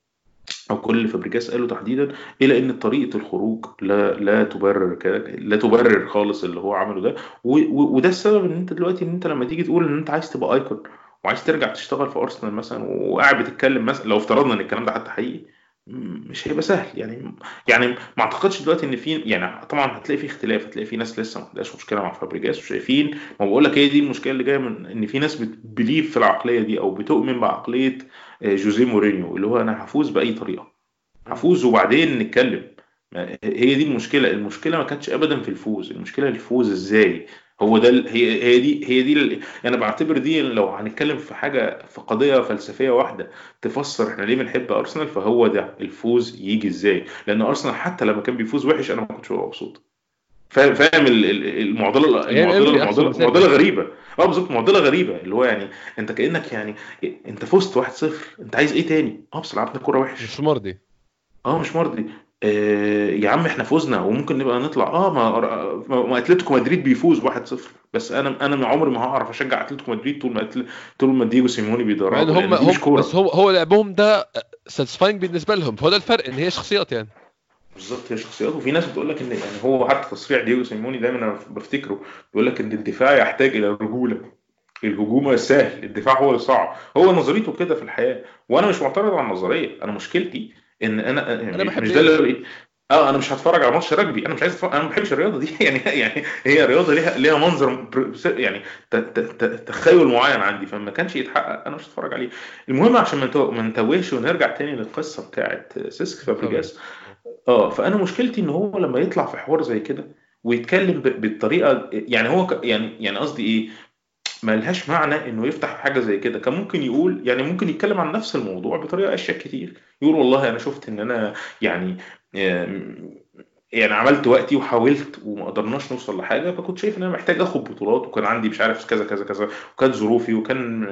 أو كل فابريجاس قاله تحديدا إلى إن طريقة الخروج لا لا تبرر لا تبرر خالص اللي هو عمله ده. وده السبب إن أنت دلوقتي إن أنت لما تيجي تقول إن أنت عايز تبقى icon وعايز ترجع تشتغل في أرسنال مثلا وقاعد بتتكلم مثلا لو افترضنا إن الكلام ده حتى حقيقي مش هيبقى سهل. يعني يعني ما أعتقدش دلوقتي إن في يعني طبعا هتلاقي في اختلاف هتلاقي في ناس لسه ما عندهاش مشكلة مع فابريجاس وشايفين ما بقول لك هي دي المشكلة اللي جاية من إن في ناس بت believe في العقلية دي أو بتؤمن بعقلية جوزيه مورينيو اللي هو أنا هفوز بأي طريقة. هفوز وبعدين نتكلم. هي دي المشكلة. المشكلة ما كانتش ابدا في الفوز. المشكلة الفوز إزاي؟ هو ده هي هي دي هي دي أنا يعني بعتبر دي لو هنتكلم في حاجة في قضية فلسفية واحدة تفسر إحنا ليه بنحب أرسنال فهو ده الفوز يجي إزاي. لأن أرسنال حتى لما كان بيفوز وحش أنا ما كنتش مبسوط. فاهم فاهم المعضلة المعضله المعضله المعضله غريبة. آه بالظبط معضلة غريبة. اللي هو يعني انت كأنك يعني انت فزت 1-0 انت عايز إيه تاني؟ آه بس لعبنا كورة وحش مش مرضي. آه مش مرضي. آه يا عم إحنا فزنا وممكن نبقى نطلع. آه ما ما أتلتيكو مدريد بيفوز 1-0 بس أنا أنا عمري ما هعرف أشجع أتلتيكو مدريد طول ما طول ما ديجو سيموني بيدرب يعني هم هم بس هو هو لعبهم ده satisfying بالنسبة لهم. فهو ده الفرق إن هي شخصيات يعني. بالظبط هي شخصيات وفي ناس بتقول لك إن يعني هو حتى تصريح دييجو سيميوني دايما أنا بفتكره بيقول لك إن الدفاع يحتاج إلى رجولة. الهجوم سهل الدفاع هو الصعب هو نظريته كده في الحياة وأنا مش معترض على النظرية. أنا مشكلتي إن أنا, أنا مش ده اللي آه أنا مش هتفرج على ماتش رجبي. أنا مش عايز أتفرج. أنا ما بحبش الرياضة دي. <laughs> يعني يعني هي رياضة ليها ليها منظر يعني تخيل معين عندي فما كانش يتحقق أنا مش هتفرج عليه. المهم عشان ما نتوهش ونرجع تاني للقصة بتاعت سيسك فابريجاس آه فأنا مشكلتي إن هو لما يطلع في حوار زي كده ويتكلم بالطريقة يعني هو يعني يعني قصدي إيه؟ ما لهاش معنى إنه يفتح حاجة زي كده. كان ممكن يقول يعني ممكن يتكلم عن نفس الموضوع بطريقة أشياء كتير. يقول والله أنا شفت إن أنا يعني يعني عملت وقتي وحاولت وما قدرناش نوصل لحاجة فكنت شايف إن أنا محتاج آخد بطولات وكان عندي مش عارف كذا كذا كذا وكانت ظروفي وكان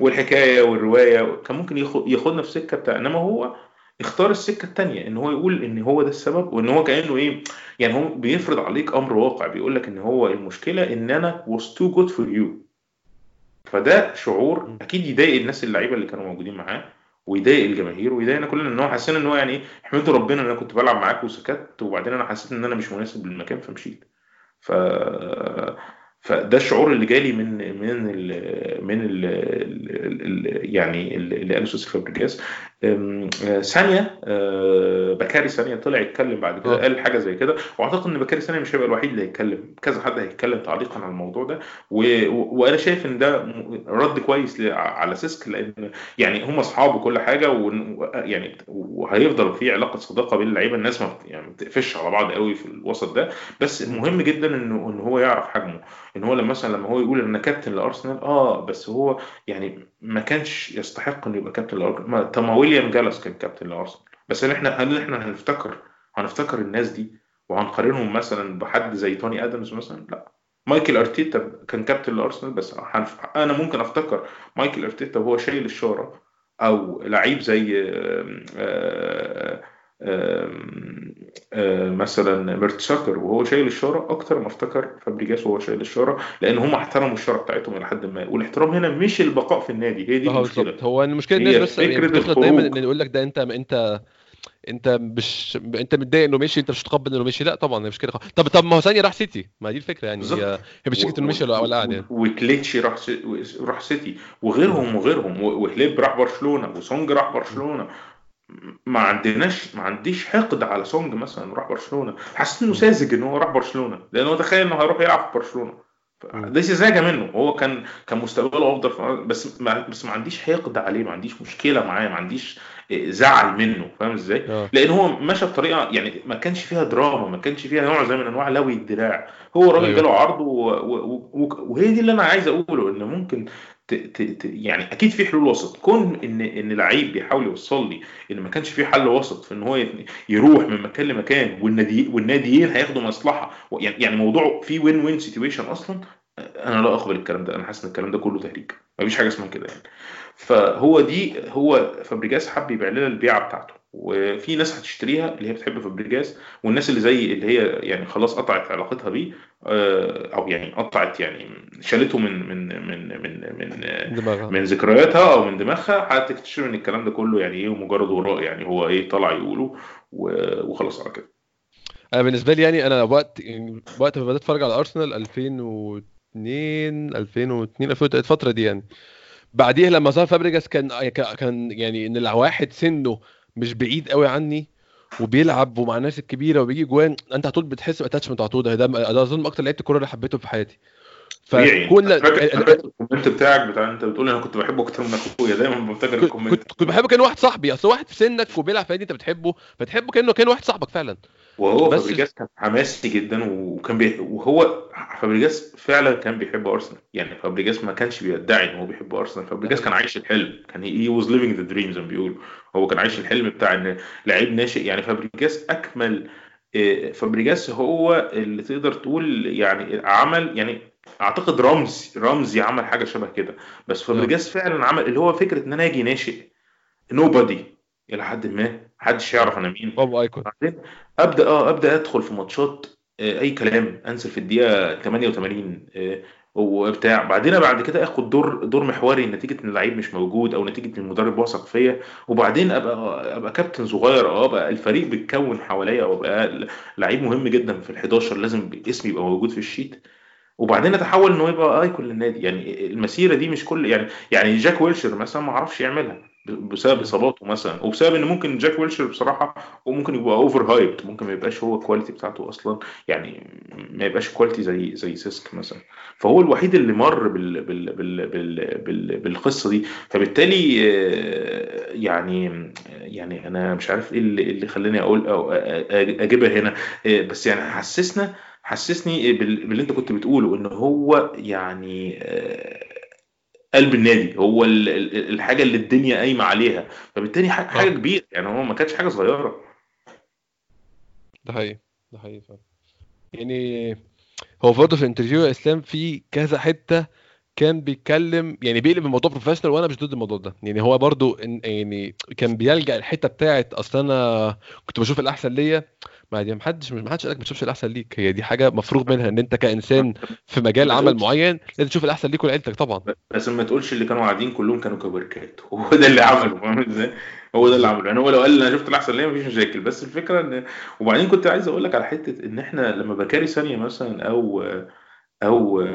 والحكاية والرواية كان ممكن ياخدنا في سكة بتاع إنما هو اختار السكة الثانية إن هو يقول إن هو ده السبب وإن هو كأنه إيه يعني هو بيفرض عليك أمر واقع بيقول لك إن هو المشكلة إن أنا was too good for you. فده شعور أكيد يضايق الناس اللعيبة اللي كانوا موجودين معاه ويضايق الجماهير ويضايقنا كلنا إن هو حسينا إن هو يعني إيه احمدوا ربنا إن أنا كنت بلعب معاك وسكت وبعدين أنا حسيت إن أنا مش مناسب للمكان فمشيت. ف فده الشعور اللي جالي من من ال من ال يعني اللي قاله سيسك فابريجاس. ثانية آه، بكاري ثانية طلع يتكلم بعد كده آه. قال حاجة زي كده. وأعتقد إن بكاري ثانية مش هيبقى الوحيد اللي هيتكلم. كذا حد هيتكلم تعليقا على الموضوع ده. وأنا شايف إن ده رد كويس على سيسك لأن يعني هم أصحاب وكل حاجة ويعني وهيفضل في علاقة صداقة بين اللعيبة. الناس ما يعني ما بتقفش على بعض قوي في الوسط ده. بس مهم جدا إنه إن هو يعرف حجمه. إن هو لما مثلا لما هو يقول أنا كابتن لأرسنال آه بس هو يعني ما كانش يستحق إنه يبقى كابتن لأرسنال. طب ما ويليام جالاس كان كابتن لأرسنال. بس إحنا هل إحنا هنفتكر هنفتكر الناس دي وهنقارنهم مثلا بحد زي توني آدمز مثلا؟ لا. مايكل أرتيتا كان كابتن لأرسنال بس أنا ممكن أفتكر مايكل أرتيتا وهو شايل الشاره أو لعيب زي آه مثلا ميرتساكر وهو شايل الشاره أكتر ما افتكر فابريجاس وهو شايل الشاره لأن هم احترموا الشاره بتاعتهم إلى حد ما والاحترام هنا مش البقاء في النادي هي دي المشكلة. هو المشكلة الناس بس يعني بتغلط دايما إن يقول لك ده أنت أنت أنت مش أنت متضايق إنه مشي أنت مش متقبل إنه مشي لا طبعا مش كده طب طب ما هو ثانية راح سيتي. ما دي الفكرة يعني. هي هي مش فكرة إنه مشي ولا قاعد يعني وكليتشي راح راح سيتي. وغيرهم وغيرهم. وهليب راح برشلونة. وسونج راح برشلونة. ما عندناش ما عنديش حقد على سونج مثلا راح برشلونة. حسيت إنه ساذج إن هو راح برشلونة لأنه تخيل إنه هيروح يلعب في برشلونة. دي سذاجه منه. هو كان كان مستقبله أفضل. بس ما بس ما عنديش حقد عليه ما عنديش مشكلة معاه ما عنديش زعل منه. فاهم إزاي؟ آه. لأن هو مشى بطريقة يعني ما كانش فيها دراما ما كانش فيها نوع زي من أنواع لوي الدراع. هو راجل أيوه. جاله عرض وهي دي اللي أنا عايز أقوله إن ممكن ت... ت... ت... يعني أكيد في حلول وسط. كون ان إن لعيب بيحاول يوصل لي إن ما كانش في حل وسط في إن هو يروح من مكان لمكان والنادي والناديين هياخدوا مصلحة. يعني يعني موضوع في win-win situation أصلا أنا لا أقبل الكلام ده. أنا حاسس إن الكلام ده كله تهريج مفيش حاجة اسمها كده يعني. فهو دي هو فابريجاس حب يبيع لنا البيعة بتاعته. وفي ناس هتشتريها اللي هي بتحب فابريجاس والناس اللي زي اللي هي يعني خلاص قطعت علاقتها بيه آه، أو يعني قطعت يعني شالته من من من من من دماغها. من ذكرياتها أو من دماغها هتكتشف إن الكلام ده كله يعني إيه مجرد وراء يعني هو إيه طلع يقوله وخلاص على كده أنا بالنسبة لي يعني أنا وقت وقت ما بدأت أتفرج على أرسنال 2002 2002 2003 الفترة دي يعني بعديها لما ظهر فابريجاس كان كان يعني إن الواحد سنه مش بعيد قوي عني وبيلعب ومع الناس الكبيرة وبيجي جوان انت على طول بتحس ب attachment على طول. ده ده أظن أكتر لعيبة الكورة اللي حبيته في حياتي. فكل ال comment بتاعك بتاع أنت بتقول أنا كنت بحبه أكتر من أخويا دايما بفتكر ال comment. كنت, كنت بحبه كأنه واحد صاحبي. أصل واحد في سنك وبيلعب في أنت بتحبه فتحبه كانه كان واحد صاحبك فعلا. وهو بس فابريجاس كان حماسي جدا وكان بي... وهو فابريجاس فعلا كان بيحب أرسنال. يعني فابريجاس ما كانش بيدعي إن هو بيحب أرسنال. فابريجاس كان عايش الحلم. كان he was living the dream زي ما بيقولوا. هو كان عايش الحلم بتاع إن لعيب ناشئ. يعني فابريجاس أكمل آه، فابريجاس هو اللي تقدر تقول يعني عمل يعني اعتقد رمزي رمزي عمل حاجة شبه كده. بس فابريجاس فعلا عمل اللي هو فكرة إن أنا أجي ناشئ. nobody إلى حد ما. محدش يعرف أنا مين. ببقى icon بعدين أبدأ آه أبدأ أدخل في ماتشات آه، أي كلام. أنزل في الدقيقة 88 آه، وبتاع. بعدين بعد كده آخد دور دور محوري نتيجة إن اللعيب مش موجود أو نتيجة إن المدرب واثق فيا. وبعدين أبقى أبقى كابتن صغير. آه أبقى الفريق بيتكون حواليا. وأبقى لعيب مهم جدا في ال11 لازم اسمي يبقى موجود في ال sheet. وبعدين اتحول إنه يبقى icon للنادي يعني المسيرة دي مش كل يعني يعني جاك ويلشر مثلا ما عرفش يعملها بسبب إصاباته مثلا وبسبب إن ممكن جاك ويلشر بصراحة هو ممكن يبقى overhyped ممكن ما يبقاش هو ال quality بتاعته أصلا يعني ما يبقاش quality زي زي سيسك مثلا. فهو الوحيد اللي مر بال بال بال بال بال بالقصة دي. فبالتالي آه، يعني يعني أنا مش عارف إيه اللي, اللي خلاني أقول أو أجيبها هنا. آه، بس يعني حسسنا حسسني باللي انت كنت بتقوله ان هو يعني آه، قلب النادي هو الحاجة اللي الدنيا قايمة عليها. فبالتالي حاجة آه. كبيرة يعني هو ما كانتش حاجة صغيرة. ده حقيقي ده حقيقي فعلا. يعني هو برضه في ال interview يا إسلام في كذا حتة كان بيتكلم يعني بيقلب الموضوع professional وأنا مش ضد الموضوع ده. يعني هو برضه يعني كان بيلجأ الحته بتاعت أصل أنا كنت بشوف الأحسن ليا ما دي محدش محدش قالك ما تشوفش الأحسن ليك. هي دي حاجة مفروغ منها إن أنت كإنسان <laughs> في مجال عمل معين لازم تشوف الأحسن ليك ولعيلتك طبعا. بس ما تقولش اللي كانوا قاعدين كلهم كانوا كبركات. <laughs> هو ده اللي عمله فاهم إزاي؟ هو ده اللي عمله. يعني هو لو قال أنا شفت الأحسن ليا مفيش مشاكل. بس الفكرة ان وبعدين كنت عايز أقول لك على حتة إن إحنا لما بكاري ثانية مثلا أو أو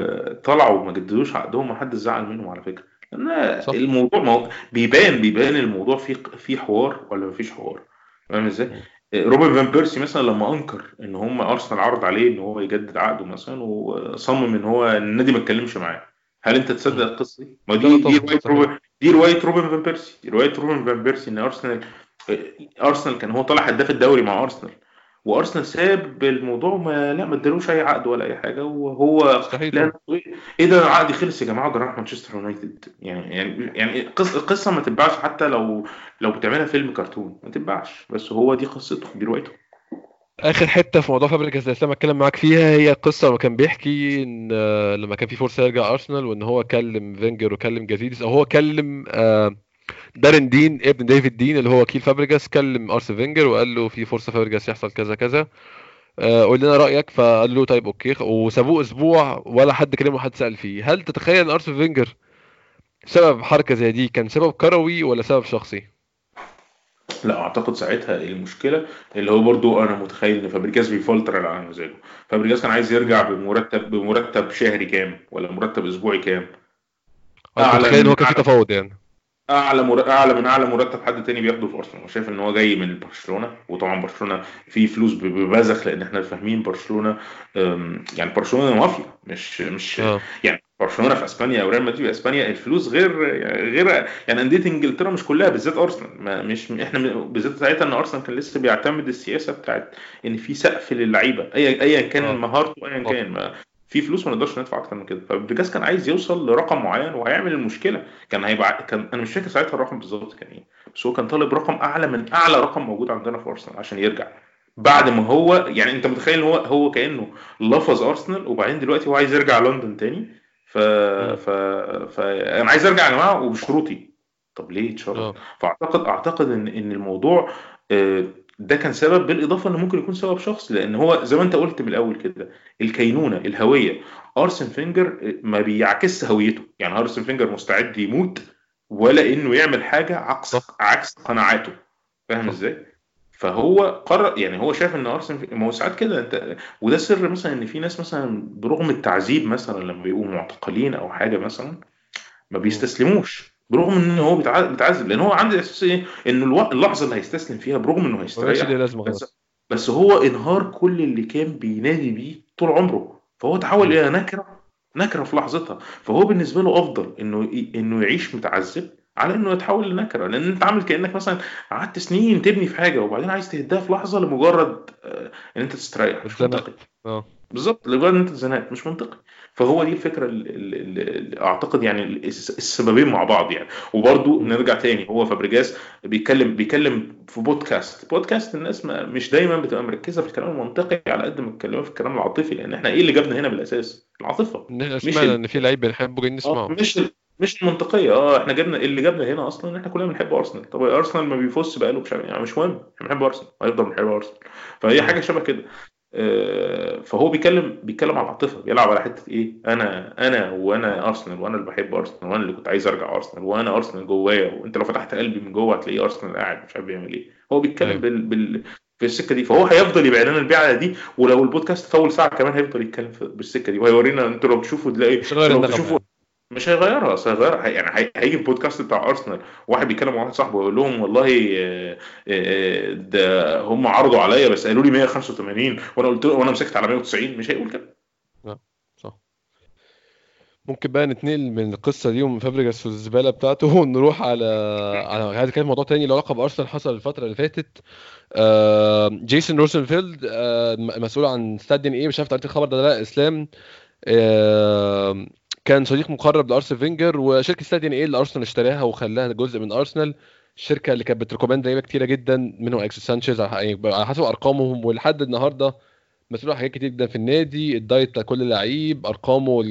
طلعوا ما جددوش عقدهم ما حد زعل منهم على فكرة. لأن الموضوع مو... بيبان بيبان الموضوع في في حوار ولا مفيش حوار. فاهم إزاي؟ روبن فان بيرسي مثلا لما أنكر إن هم أرسنال عرض عليه إن هو يجدد عقده مثلا وصمم إن هو النادي ما اتكلمش معاه. هل أنت تصدق القصة دي؟ ما دي دي رواية روبن دي رواية روبن فان بيرسي. رواية روبن فان بيرسي إن ارسنال أرسنال كان هو طالع هداف الدوري مع أرسنال. وأرسنال ساب الموضوع ما لا ما ادالوش أي عقد ولا أي حاجة وهو لا إيه ده عقدي خلص يا جماعة وراح مانشستر يونايتد. يعني يعني يعني القصة ما تتباعش حتى لو لو بتعملها فيلم كرتون ما تتباعش. بس هو دي قصته دي روايته. آخر حتة في موضوع فابريجاس اللي أتكلم معاك فيها. هي القصة لما كان بيحكي إن آه، لما كان في فرصة يرجع أرسنال وإن هو كلم فينجر وكلم جازيدس أو هو كلم آه دارين دين ابن ديفيد دين اللي هو وكيل فابريجاس كلم ارسن فينجر وقال له في فرصة فابريجاس يحصل كذا كذا. آه، قول لنا رأيك فقال له طيب okay وسابوه أسبوع ولا حد كلمه حد سأل فيه. هل تتخيل إن ارسن فينجر سبب حركة زي دي كان سبب كروي ولا سبب شخصي؟ لا أعتقد ساعتها المشكلة؟ اللي هو برضو أنا متخيل إن فابريجاس بيفلتر على مزاجه. فابريجاس كان عايز يرجع بمرتب بمرتب شهري كام ولا مرتب أسبوعي كام؟ اعلى إن هو كان في تفاوض يعني. أعلى مر... أعلى من أعلى مرتب حد تاني بياخده في ارسنال وشايف إن هو جاي من برشلونة وطبعا برشلونة فيه فلوس ببذخ لأن إحنا فاهمين برشلونة يعني برشلونة مافيا مش مش أوه. يعني برشلونة في إسبانيا أو ريال مدريد في إسبانيا الفلوس غير غير يعني أندية إنجلترا مش كلها بالذات أرسنال مش إحنا بالذات ساعتها إن أرسنال كان لسه بيعتمد السياسة بتاعت إن في سقف للعيبة أيا أيا كان آه. مهارته أيا كان ما في فلوس ما نقدرش ندفع أكتر من كده. فبرجاس كان عايز يوصل لرقم معين وهيعمل المشكلة. كان هيبقى كان أنا مش فاكر ساعتها الرقم بالظبط كان إيه. بس هو كان طالب رقم أعلى من أعلى رقم موجود عندنا في أرسنال عشان يرجع. بعد ما هو يعني أنت متخيل هو هو كأنه لفظ أرسنال وبعدين دلوقتي هو عايز يرجع لندن تاني. ف ف ف أنا عايز أرجع يا جماعة وبشروطي. طب ليه؟ اتشرط آه. فأعتقد أعتقد إن إن الموضوع آه، ده كان سبب بالإضافة إنه ممكن يكون سبب شخص لأن هو زي ما أنت قلت من الأول كده الكينونة الهوية. أرسن فينجر ما بيعكس هويته. يعني أرسن فينجر مستعد يموت ولا إنه يعمل حاجة عكس عكس قناعاته. فاهم إزاي؟ فهو قرر يعني هو شايف إن أرسن ما هو ساعات كده أنت وده سر مثلا إن في ناس مثلا برغم التعذيب مثلا لما بيبقوا معتقلين أو حاجة مثلا ما بيستسلموش. برغم إن هو بيتعذب لأن هو عنده إحساس إيه؟ ان اللحظة اللي هيستسلم فيها برغم إنه هيستريح. بس, بس هو إنهار كل اللي كان بينادي بيه طول عمره. فهو تحول إلى نكرة نكرة في لحظتها. فهو بالنسبة له أفضل إنه إنه يعيش متعذب على إنه يتحول لنكرة. لأن أنت عامل كأنك مثلا قعدت سنين تبني في حاجة وبعدين عايز تهدها في لحظة لمجرد آه، إن أنت تستريح. مش منطقي. آه. بالظبط لمجرد إن أنت اتزنقت. مش منطقي. فهو دي الفكرة اللي أعتقد يعني السببين مع بعض يعني. وبرده نرجع تاني هو فابريجاس بيتكلم بيتكلم في بودكاست. بودكاست الناس ما مش دايما بتبقى مركزة في الكلام المنطقي على قد ما بيتكلموا في الكلام العاطفي لأن إحنا إيه اللي جابنا هنا بالأساس؟ العاطفة. مش إن في لعيب بنحبه جايين نسمعه؟ آه، مش مش المنطقية. آه إحنا جبنا اللي جابنا هنا أصلا إحنا كلنا بنحب أرسنال. طب أرسنال ما بيفوز بقاله مش يعني مش مهم إحنا بنحب أرسنال. هيفضل بنحب أرسنال. فهي حاجة شبه كده. فهو بيتكلم بيتكلم على العاطفة بيلعب على حتة إيه؟ أنا أنا وأنا أرسنال وأنا اللي بحب أرسنال وأنا اللي كنت عايز أرجع أرسنال وأنا أرسنال جوايا وأنت لو فتحت قلبي من جوه هتلاقيه أرسنال قاعد مش عارف بيعمل إيه. هو بيتكلم أيوه. بال... بال... في السكة دي فهو هيفضل يبيع لنا البيعة دي ولو البودكاست طول ساعة كمان هيفضل يتكلم بالسكة دي وهيورينا أنتوا لو تشوفوا تلاقي لو تشوفوا مش هيغيرها أصل هيغيرها يعني هيجي البودكاست بتاع أرسنال واحد بيكلم واحد صاحبه يقول لهم والله آه، آه، ده هم عرضوا عليا بس قالوا لي 185 وأنا قلت وأنا مسكت على 190 مش هيقول كده. ممكن بقى نتنقل من القصة دي ومن فابريجاس والزبالة بتاعته <laughs> ونروح على على هذا كان موضوع تاني له علاقة بأرسنال حصل الفترة اللي فاتت. آه، جيسون روسنفيلد آه، مسؤول عن StatDNA مش عارف قريت الخبر ده لأ إسلام. آه، كان صديق مقرب لارسن فينجر وشركة StatDNA اللي أرسنال اشتراها وخلاها جزء من أرسنال الشركة اللي كانت بت recommend لعيبة كتيرة جدا منهم أليكسيس سانشيز على يعني على حسب أرقامهم ولحد النهارده مسؤول عن حاجات كتير جدا في النادي ال diet بتاع كل لعيب أرقامه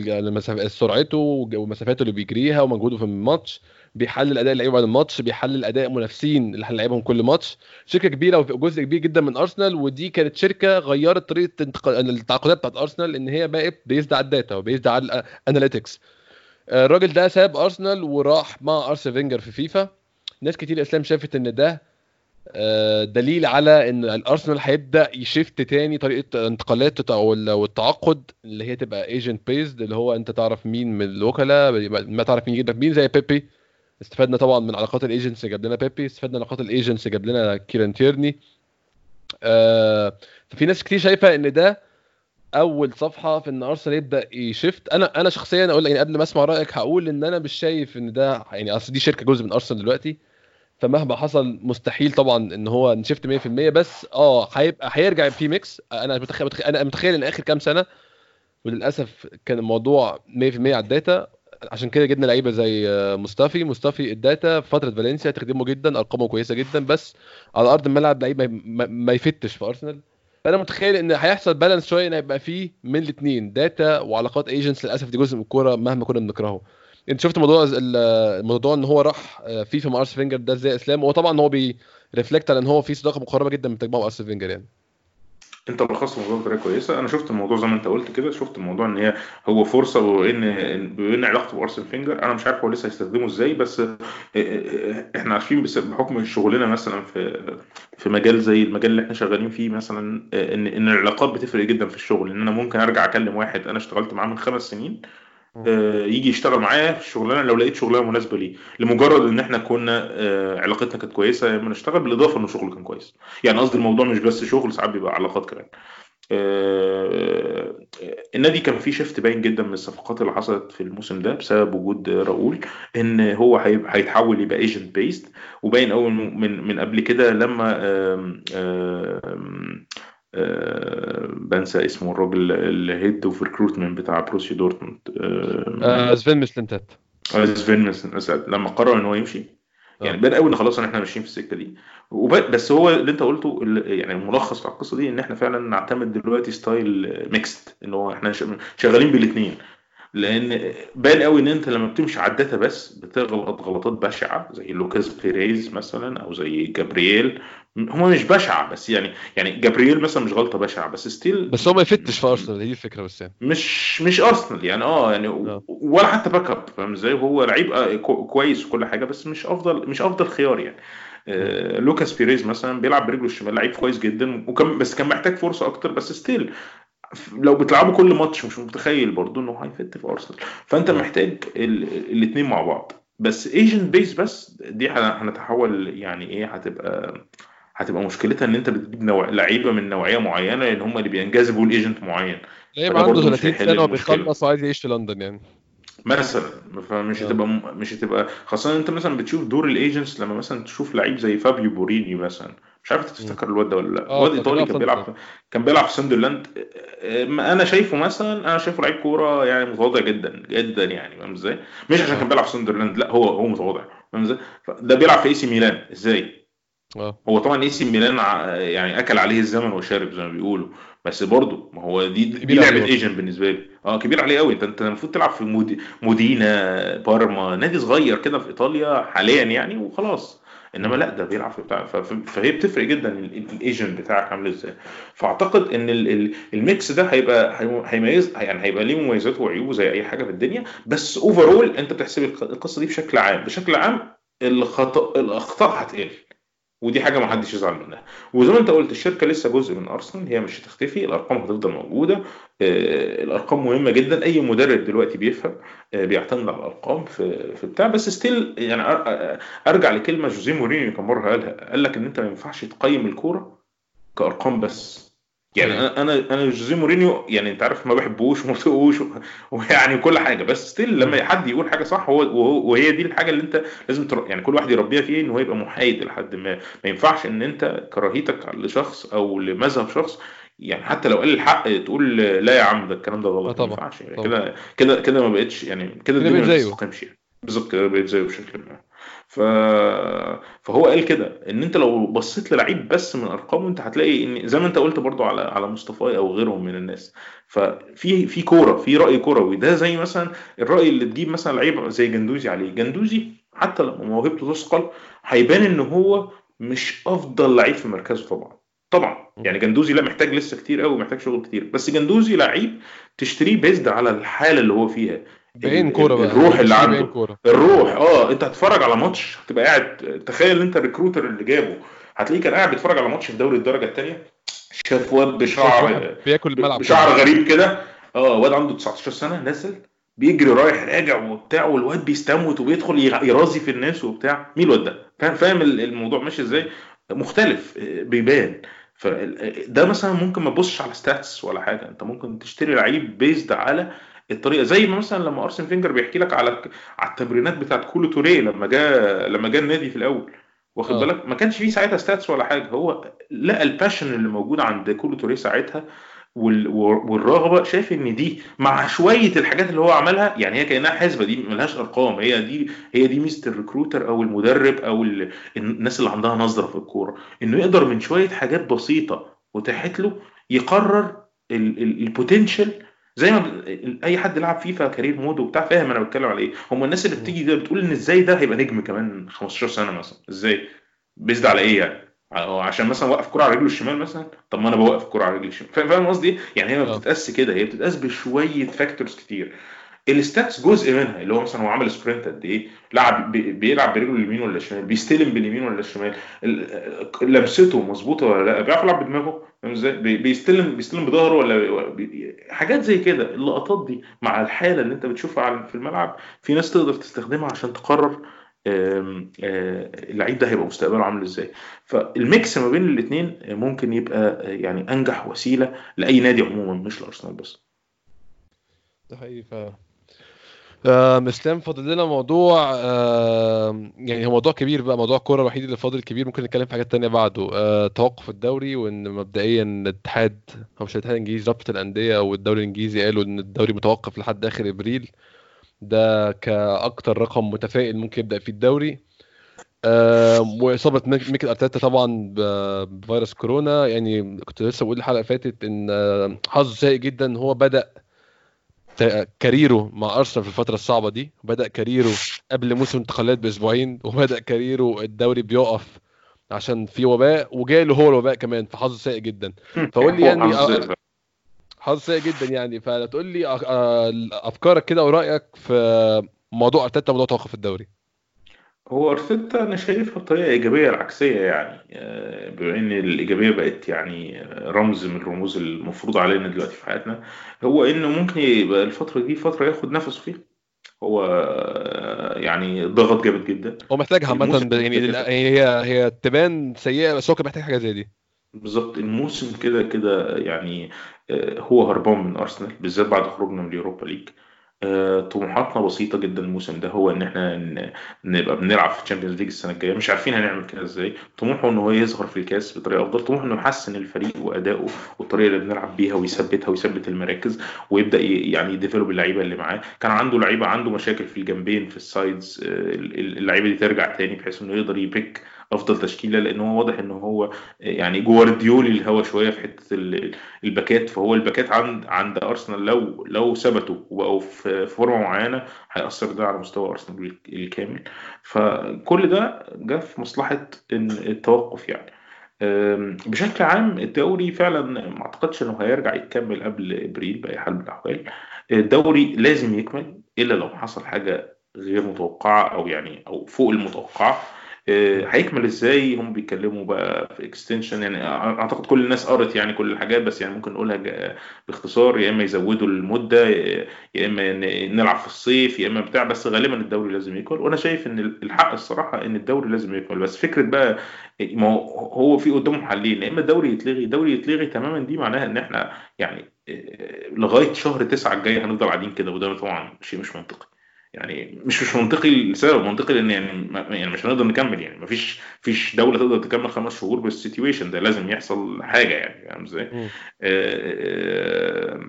سرعته ومسافاته اللي بيجريها ومجهوده في الماتش. بيحلل أداء اللعيبة بعد الماتش بيحلل أداء منافسين اللي هنلعبهم كل ماتش. شركة كبيرة وجزء كبير جدا من أرسنال ودي كانت شركة غيرت طريقة التعاقدات بتاعت أرسنال إن هي بقت based على ال data و based على ال analytics الراجل ده ساب أرسنال وراح مع ارسن فينجر في فيفا. ناس كتير أسلام شافت إن ده آه، دليل على إن الأرسنال هيبدأ ي shift تاني طريقة انتقالات أو ال- والتعاقد اللي هي تبقى agent based اللي هو أنت تعرف مين من الوكلاء ما تعرف مين يجيب لك مين زي بيبي. استفدنا طبعا من علاقات ال agents جاب لنا بيبي استفدنا من علاقات ال agents جاب لنا كيران تيرني. آه ففي ناس كتير شايفة إن ده أول صفحة في إن أرسنال يبدأ ي shift أنا أنا شخصيا أقول يعني قبل ما أسمع رأيك هقول إن أنا مش شايف إن ده يعني أصل دي شركة جزء من أرسنال دلوقتي فمهما حصل مستحيل طبعا إن هو ن shift 100% بس آه هيبقى هيرجع في mix. أنا متخيل أنا متخيل إن آخر كام سنة وللأسف كان الموضوع 100% على ال data. عشان كده جبنا لعيبة زي آه، مصطفي. مصطفي ال data في فترة فالنسيا تخدمه جدا أرقامه كويسة جدا بس على أرض الملعب لعيب ما- ي fit ش في أرسنال. فأنا متخيل إن هيحصل balance شوية إن هيبقى فيه من الاثنين data وعلاقات agents للأسف دي جزء من الكورة مهما كنا بنكرهه. أنت شفت موضوع ال- الموضوع إن هو راح آه، فيفا مع ارسن فينجر ده إزاي إسلام؟ هو طبعا هو بي reflect على إن هو في صداقة مقربة جدا من تجمعه ارسن فينجر يعني. انت لخصت الموضوع بطريقة كويسة. أنا شفت الموضوع زي ما أنت قلت كده شفت الموضوع إن هي هو فرصة وإن إن علاقته بأرسن فينجر. أنا مش عارف هو لسه هيستخدمه إزاي بس آه، آه، إحنا عارفين بحكم شغلنا مثلا في في مجال زي المجال اللي إحنا شغالين فيه مثلا إن إن العلاقات بتفرق جدا في الشغل. إن أنا ممكن أرجع أكلم واحد أنا اشتغلت معاه من خمس سنين يجي يشتغل معايا في الشغلانة لو لقيت شغلانة مناسبة ليه. لمجرد إن إحنا كنا آه، علاقتنا كانت كويسة لما نشتغل بالإضافة إنه شغله كان كويس. يعني قصدي الموضوع مش بس شغل ساعات بيبقى علاقات كمان. آه، النادي كان فيه shift باين جدا من الصفقات اللي حصلت في الموسم ده بسبب وجود راؤول إن هو هيتحول يبقى agent based وباين قوي من من قبل كده لما بنسى اسمه الراجل ال head of recruitment بتاع بروسيا دورتموند. آم، آه سفين مسلنتات سفين مثلا لما قرر إن هو يمشي يعني آه. بان قوي إن خلاص إحنا ماشيين في السكة دي. بس هو اللي أنت قلته يعني الملخص بتاع القصة دي إن إحنا فعلا نعتمد دلوقتي style mixed إن هو إحنا شغالين بالاثنين لأن بان قوي إن أنت لما بتمشي على ال data بس بتغلط غلطات بشعة زي لوكاس بيريز مثلا أو زي جابرييل. هما مش بشعة بس يعني يعني جابرييل مثلا مش غلطة بشعة بس still بس هو ما ي fit ش في أرسنال هي الفكرة بس يعني. مش مش أرسنال يعني آه يعني آه. ولا حتى backup فاهم إزاي؟ هو لعيب آه، كو- كويس وكل حاجة بس مش أفضل مش أفضل خيار يعني. آه لوكاس بيريز مثلا بيلعب برجله الشمال لعيب كويس جدا وكان بس كان محتاج فرصة أكتر بس still لو بتلعبوا كل ماتش مش متخيل برضو إنه هي fit في أرسنال. فأنت محتاج الاثنين مع بعض. بس agent based بس دي هن- هنتحول يعني إيه هتبقى هتبقى مشكلتها إن أنت بتجيب نوع لعيبة من نوعية معينة لأن هم اللي بينجذبوا ل agent معين. لعيب عنده برضه مش 30 هيحل سنة. وبيخلص وعايز يعيش في لندن يعني. مثلا فمش آه. هتبقى مش هتبقى خاصة أنت مثلا بتشوف دور ال agents لما مثلا تشوف لعيب زي فابيو بوريني مثلا. مش عارف تفتكر الواد ده ولا لا. آه، واد إيطالي كان بيلعب كان بيلعب في ساندرلاند. ما أنا شايفه مثلا أنا شايفه لعيب كورة يعني متواضع جدا جدا يعني فاهم إزاي؟ مش عشان آه. كان بيلعب في ساندرلاند لا هو هو متواضع فاهم إزاي؟ ده بيلعب في إي سي ميلان إزاي؟ آه. هو طبعا إي سي ميلان يعني أكل عليه الزمن وشارب زي ما بيقولوا بس برضه ما هو دي دي لعبة. agent بالنسبة لي. آه كبير عليه قوي أنت أنت المفروض تلعب في مود... مودينا بارما نادي صغير كده في إيطاليا حاليا يعني وخلاص. إنما لا ده بيلعب في بتاع فهي بتفرق جدا ال- ال- ال agent بتاعك عامل إزاي. فأعتقد إن ال- ال- ال mix ده هيبقى هي- هيميز يعني هيبقى ليه مميزاته وعيوبه زي أي حاجة في الدنيا بس overall أنت بتحسب الق- القصة دي بشكل عام. بشكل عام الخطا الأخطاء هتقل. ودي حاجة ما حدش يزعل منها. وزي ما انت قلت الشركة لسه جزء من أرسنال هي مش هتختفي الأرقام هتفضل موجودة. آه، الأرقام مهمة جدا. أي مدرب دلوقتي بيفهم آه، بيعتمد على الأرقام في في بتاع. بس still يعني أرجع لكلمة جوزيه مورينيو كان مرة قالها قال لك إن أنت ما ينفعش تقيم الكورة كأرقام بس. يعني أنا أنا أنا جوزيه مورينيو يعني أنت عارف ما بحبوش وما بطيقوش ويعني كل حاجة. بس still لما حد يقول حاجة صح هو وهي دي الحاجة اللي أنت لازم تر... يعني كل واحد يربيها فيه إن هو يبقى محايد لحد ما. ما ينفعش إن أنت كراهيتك لشخص أو لمذهب شخص يعني حتى لو قال الحق تقول لا يا عم ده الكلام ده غلط. ما ينفعش. يعني كده كده كده ما بقتش يعني كده الدنيا ما بتستقيمش يعني. بالظبط كده بقيت زيه بشكل ما. فهو قال كده إن أنت لو بصيت للعيب بس من أرقامه أنت هتلاقي إن زي ما أنت قلت برضو على على مصطفى أو غيرهم من الناس. ففي في كورة في رأي كروي. ده زي مثلا الرأي اللي تجيب مثلا لعيب زي جندوزي عليه. جندوزي حتى لما موهبته تثقل هيبان إن هو مش أفضل لعيب في مركزه طبعا. طبعا. يعني جندوزي لا محتاج لسه كتير قوي محتاج شغل كتير. بس جندوزي لعيب تشتريه بيزد على الحالة اللي هو فيها. بعين كورة بقى. الروح اللي عنده. كورة. الروح. آه أنت هتتفرج على ماتش هتبقى قاعد تخيل أنت ال recruiter اللي جابه. هتلاقيه كان قاعد بيتفرج على ماتش في دوري الدرجة الثانية شاف واد بشعر بياكل الملعب بشعر غريب كده. آه واد عنده 19 سنة نازل بيجري رايح راجع وبتاع والواد بيستموت وبيدخل يرازي في الناس وبتاع. مين الواد ده؟ فاهم فاهم الموضوع ماشي إزاي؟ مختلف بيبان. فده مثلا ممكن ما تبصش على stats ولا حاجة. أنت ممكن تشتري لعيب based على الطريقة زي ما مثلا لما أرسن فينجر بيحكي لك على على التمرينات بتاعت كولو توريه لما جاء لما جاء النادي في الأول. واخد آه. بالك؟ ما كانش فيه ساعتها stats ولا حاجة. هو لقى ال passion اللي موجود عند كولو توريه ساعتها والرغبة شايف إن دي مع شوية الحاجات اللي هو عملها يعني هي كأنها حسبة دي ملهاش أرقام. هي دي هي دي ميزه ال recruiter أو المدرب أو الناس اللي عندها نظرة في الكورة. إنه يقدر من شوية حاجات بسيطة وتحت له يقرر ال potential زي ما أي حد لعب فيفا career mode وبتاع فاهم أنا بتكلم على إيه. هم الناس اللي بتيجي بتقول إن إزاي ده هيبقى نجم كمان 15 سنة مثلا؟ إزاي؟ based على إيه يعني؟ عشان مثلا وقف كرة على رجله الشمال مثلا طب ما أنا بوقف كرة على رجلي الشمال. فاهم قصدي؟ إيه يعني هي ما آه. بتتقاس كده هي بتتقاس بشوية factors كتير. ال stats جزء منها اللي هو مثلا هو عمل sprint قد إيه؟ لعب بيلعب برجله اليمين ولا الشمال بيستلم باليمين ولا الشمال لمسته مظبوطة ولا لا؟ بيعرف يلعب بدماغه؟ إزاي؟ بيستلم بيستلم بظهره ولا. حاجات زي كده. اللقطات دي مع الحالة اللي أنت بتشوفها في الملعب في ناس تقدر تستخدمها عشان تقرر اللعيب ده هيبقى مستقبله عامل إزاي. فالميكس ما بين الاثنين ممكن يبقى يعني أنجح وسيلة لأي نادي عموما مش لأرسنال بس. ده حقيقي آه مسلم فاضل لنا موضوع آه يعني هو موضوع كبير بقى موضوع الكورة الوحيد اللي فاضل كبير ممكن نتكلم في حاجات تانية بعده. آه توقف الدوري وإن مبدئيا الاتحاد أو مش الاتحاد الإنجليزي رابطة الأندية أو الدوري الإنجليزي قالوا إن الدوري متوقف لحد آخر إبريل. ده كأكتر رقم متفائل ممكن يبدأ فيه الدوري. آه وإصابة ميكل أرتيتا طبعا بفيروس كورونا. يعني كنت لسه بقول الحلقة اللي فاتت إن آه، حظه سيء جدا هو بدأ كاريره مع أرسنال في الفترة الصعبة دي بدا كاريره قبل موسم الانتقالات بأسبوعين وبدأ كاريره الدوري بيقف عشان في وباء وجاله هو الوباء كمان فحظه سيء جدا. فقول لي يعني حظ سيء جدا يعني. فتقول لي أفكارك كده ورأيك في موضوع أرتيتا وموضوع توقف الدوري. هو أرتيتا أنا شايفها بطريقة إيجابية العكسية يعني آه، بما إن الإيجابية بقت يعني رمز من الرموز المفروض علينا دلوقتي في حياتنا هو إنه ممكن يبقى الفترة دي فترة ياخد نفسه فيها. هو آه، يعني ضغط جامد جدا. هو محتاجها عامة يعني هي هي تبان سيئة بس هو كان محتاج حاجة زي دي. بالظبط. الموسم كده كده يعني آه، هو هربان من أرسنال بالذات بعد خروجنا من اليوروبا ليج. آه، طموحاتنا بسيطة جدا الموسم ده هو إن إحنا نبقى بنلعب في الشامبيونز ليج السنة الجاية. مش عارفين هنعمل كده إزاي. طموحه إن هو يظهر في الكاس بطريقة أفضل. طموحه إنه يحسن الفريق وأدائه والطريقة اللي بنلعب بيها ويثبتها ويثبت المراكز ويبدأ يعني ي develop اللعيبة اللي معاه. كان عنده لعيبة عنده مشاكل في الجنبين في ال sides آه، اللعيبة دي ترجع تاني بحيث إنه يقدر يبيك أفضل تشكيلة لأن هو واضح إن هو يعني جوارديولي الهوا شوية في حتة الباكات فهو الباكات عند عند أرسنال لو لو ثبتوا وبقوا في فورمة معينة هيأثر ده على مستوى أرسنال الكامل. فكل ده جه في مصلحة التوقف يعني. بشكل عام الدوري فعلا ما أعتقدش إنه هيرجع يكمل قبل إبريل بأي حال من الأحوال. الدوري لازم يكمل إلا لو حصل حاجة غير متوقعة أو يعني أو فوق المتوقعة. هيكمل إزاي؟ هم بيتكلموا بقى في اكستنشن يعني أعتقد كل الناس قرت يعني كل الحاجات بس يعني ممكن نقولها باختصار يا إما يزودوا المدة يا إما نلعب في الصيف يا إما بتاع بس غالبا الدوري لازم يكمل. وأنا شايف إن الحق الصراحة إن الدوري لازم يكمل. بس فكرة بقى ما هو هو في قدامهم حلين يا إما الدوري يتلغي. الدوري يتلغي تماما دي معناها إن إحنا يعني آه، لغاية شهر تسعة الجاي هنفضل قاعدين كده وده طبعا شيء مش منطقي. يعني مش مش منطقي لسبب منطقي لأن يعني يعني مش هنقدر نكمل يعني. مفيش فيش دولة تقدر تكمل خمس شهور بال situation ده. لازم يحصل حاجة يعني. فاهم إزاي؟ مم. آه،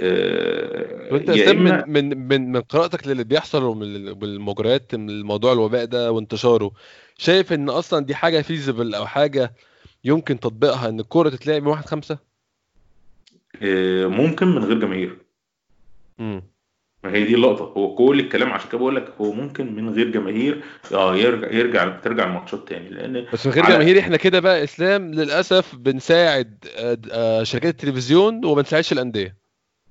آه، وأنت اسلام من من من من قراءتك للي بيحصل والمجريات من الموضوع الوباء ده وانتشاره. شايف إن أصلا دي حاجة feasible أو حاجة يمكن تطبيقها إن الكورة تتلعب 1 5 آه، ممكن من غير جماهير. امم ما هي دي اللقطة. هو كل الكلام عشان كده بقول لك هو ممكن من غير جماهير آه يرجع يرجع ترجع الماتشات تاني. لأن بس من غير على جماهير إحنا كده بقى إسلام للأسف بنساعد آه، آه، شركات التلفزيون وما بنساعدش الأندية.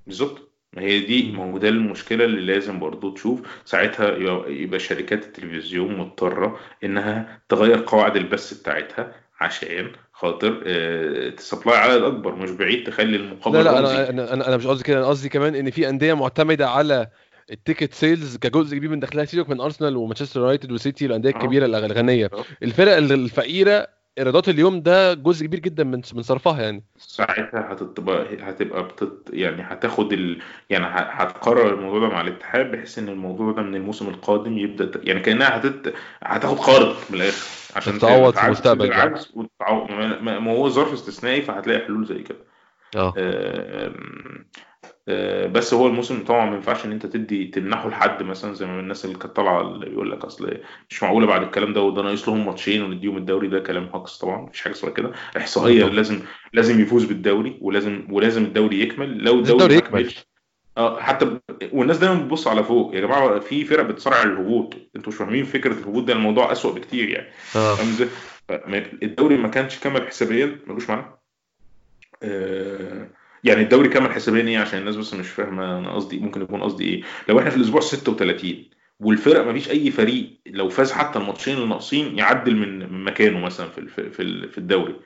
بالظبط. ما هي دي ما هو ده المشكلة اللي لازم برضو تشوف. ساعتها يبقى يبقى شركات التلفزيون مضطرة إنها تغير قواعد البث بتاعتها عشان خاطر آه، تسبلاي عدد أكبر مش بعيد تخلي لا المقابل لا رمزي أنا أنا أنا أنا مش قصدي كده أنا قصدي كمان إن في أندية معتمدة على التيكت سيلز كجزء كبير من دخلها سيبك من ارسنال ومانشستر يونايتد وسيتي الأندية آه الكبيرة الغنية آه. الفرق الفقيرة إيرادات اليوم ده جزء كبير جدا من من صرفها يعني. ساعتها هتبقى هتبقى بتت يعني هتاخد ال... يعني هتقرر الموضوع ده مع الاتحاد بحيث إن الموضوع ده من الموسم القادم يبدأ ت- يعني كأنها هتت... هتاخد قرض من الآخر عشان تتعوض في المستقبل وتتعوض ما ما- ما هو ظرف استثنائي فهتلاقي حلول زي كده. آه. آم، آه، بس هو الموسم طبعا ما ينفعش إن أنت تدي تمنحه لحد مثلا زي ما الناس اللي كانت طالعة اللي بيقول لك أصل مش معقولة بعد الكلام ده وده ناقص لهم ماتشين ونديهم الدوري ده كلام هجص طبعا مفيش حاجة اسمها كده. آه طبعا لازم لازم يفوز بالدوري ولازم ولازم الدوري يكمل. لو الدوري الدوري يكمل. آه حتى والناس دايما بتبص على فوق. يا جماعة في فرق بتصارع الهبوط. أنتوا مش فاهمين فكرة الهبوط ده الموضوع أسوأ بكتير يعني. آه. الدوري ما كانش كمل حسابيا. ملوش معنى آه، يعني الدوري كامل حسابيا إيه عشان الناس بس مش فاهمة أنا قصدي ممكن يكون قصدي إيه لو إحنا في الأسبوع 36 والفرق ما فيش أي فريق لو فاز حتى الماتشين اللي ناقصين يعدل من مكانه مثلا في في في الدوري.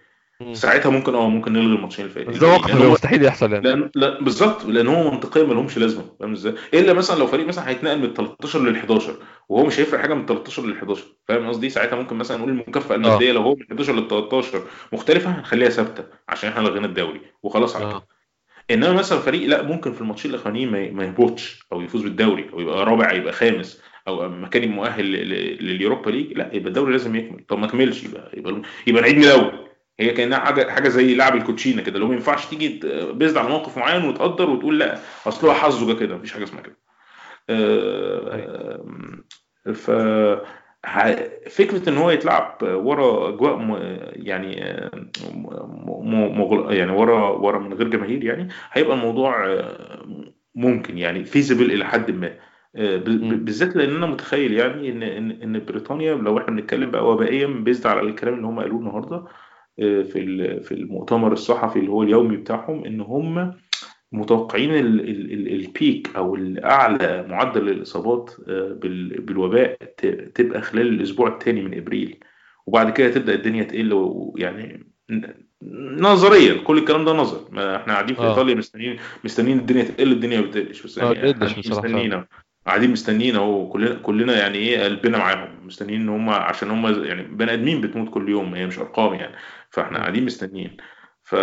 ساعتها ممكن آه ممكن نلغي الماتشين الف- بس ده هو مستحيل يحصل يعني. لأن لا بالظبط. لأن هو منطقيا ما لهمش لازمة. فاهم إزاي؟ إلا مثلا لو فريق مثلا هيتنقل من 13 لل 11 وهو مش هيفرق حاجة من 13 لل 11 فاهم قصدي؟ ساعتها ممكن مثلا نقول المكافأة آه. الماديه لو هو من 11 لل 13 مختلفة هنخليها ثابتة عشان إحنا لغينا الدوري. وخلاص على كده. آه إنما مثلا فريق لا ممكن في الماتشين الأخرانيين ما ما يهبطش أو يفوز بالدوري أو يبقى رابع يبقى خامس أو مكان مؤهل لليوروبا ليج لا يبقى الدوري لازم يكمل. طب ما كملش يبقى يبقى يبقى نعيد من الأول هي كأنها حاجة حاجة زي لعب الكوتشينة كده لو ما ينفعش تيجي based على موقف معين وتقدر وتقول لا أصل هو حظه كده مفيش حاجة اسمها كده آه، ف فكرة إن هو يتلعب ورا أجواء م- يعني م- مغل... يعني ورا ورا من غير جماهير يعني هيبقى الموضوع آه، ممكن يعني فيزبل إلى حد ما آه، ب-. بالذات لأن أنا متخيل يعني ان ان إن بريطانيا لو إحنا بنتكلم بقى وبائيا بيزد على الكلام اللي هم قالوه النهارده في في المؤتمر الصحفي اللي هو اليومي بتاعهم إن هم متوقعين ال- ال- ال- البيك أو الأعلى معدل الإصابات آه، بال- بالوباء تبقى خلال الأسبوع الثاني من إبريل. وبعد كده تبدأ الدنيا تقل ويعني نظريا كل الكلام ده نظر. ما إحنا قاعدين في آه. إيطاليا مستنيين مستنيين الدنيا تقل الدنيا ما بتقلش بس آه يعني مستنيين. قاعدين مستنيين أهو كلنا كلنا يعني إيه قلبنا معاهم. مستنيين إن هم عشان هم يعني بني آدمين بتموت كل يوم هي مش أرقام يعني. فاحنا. قاعدين مستنيين ف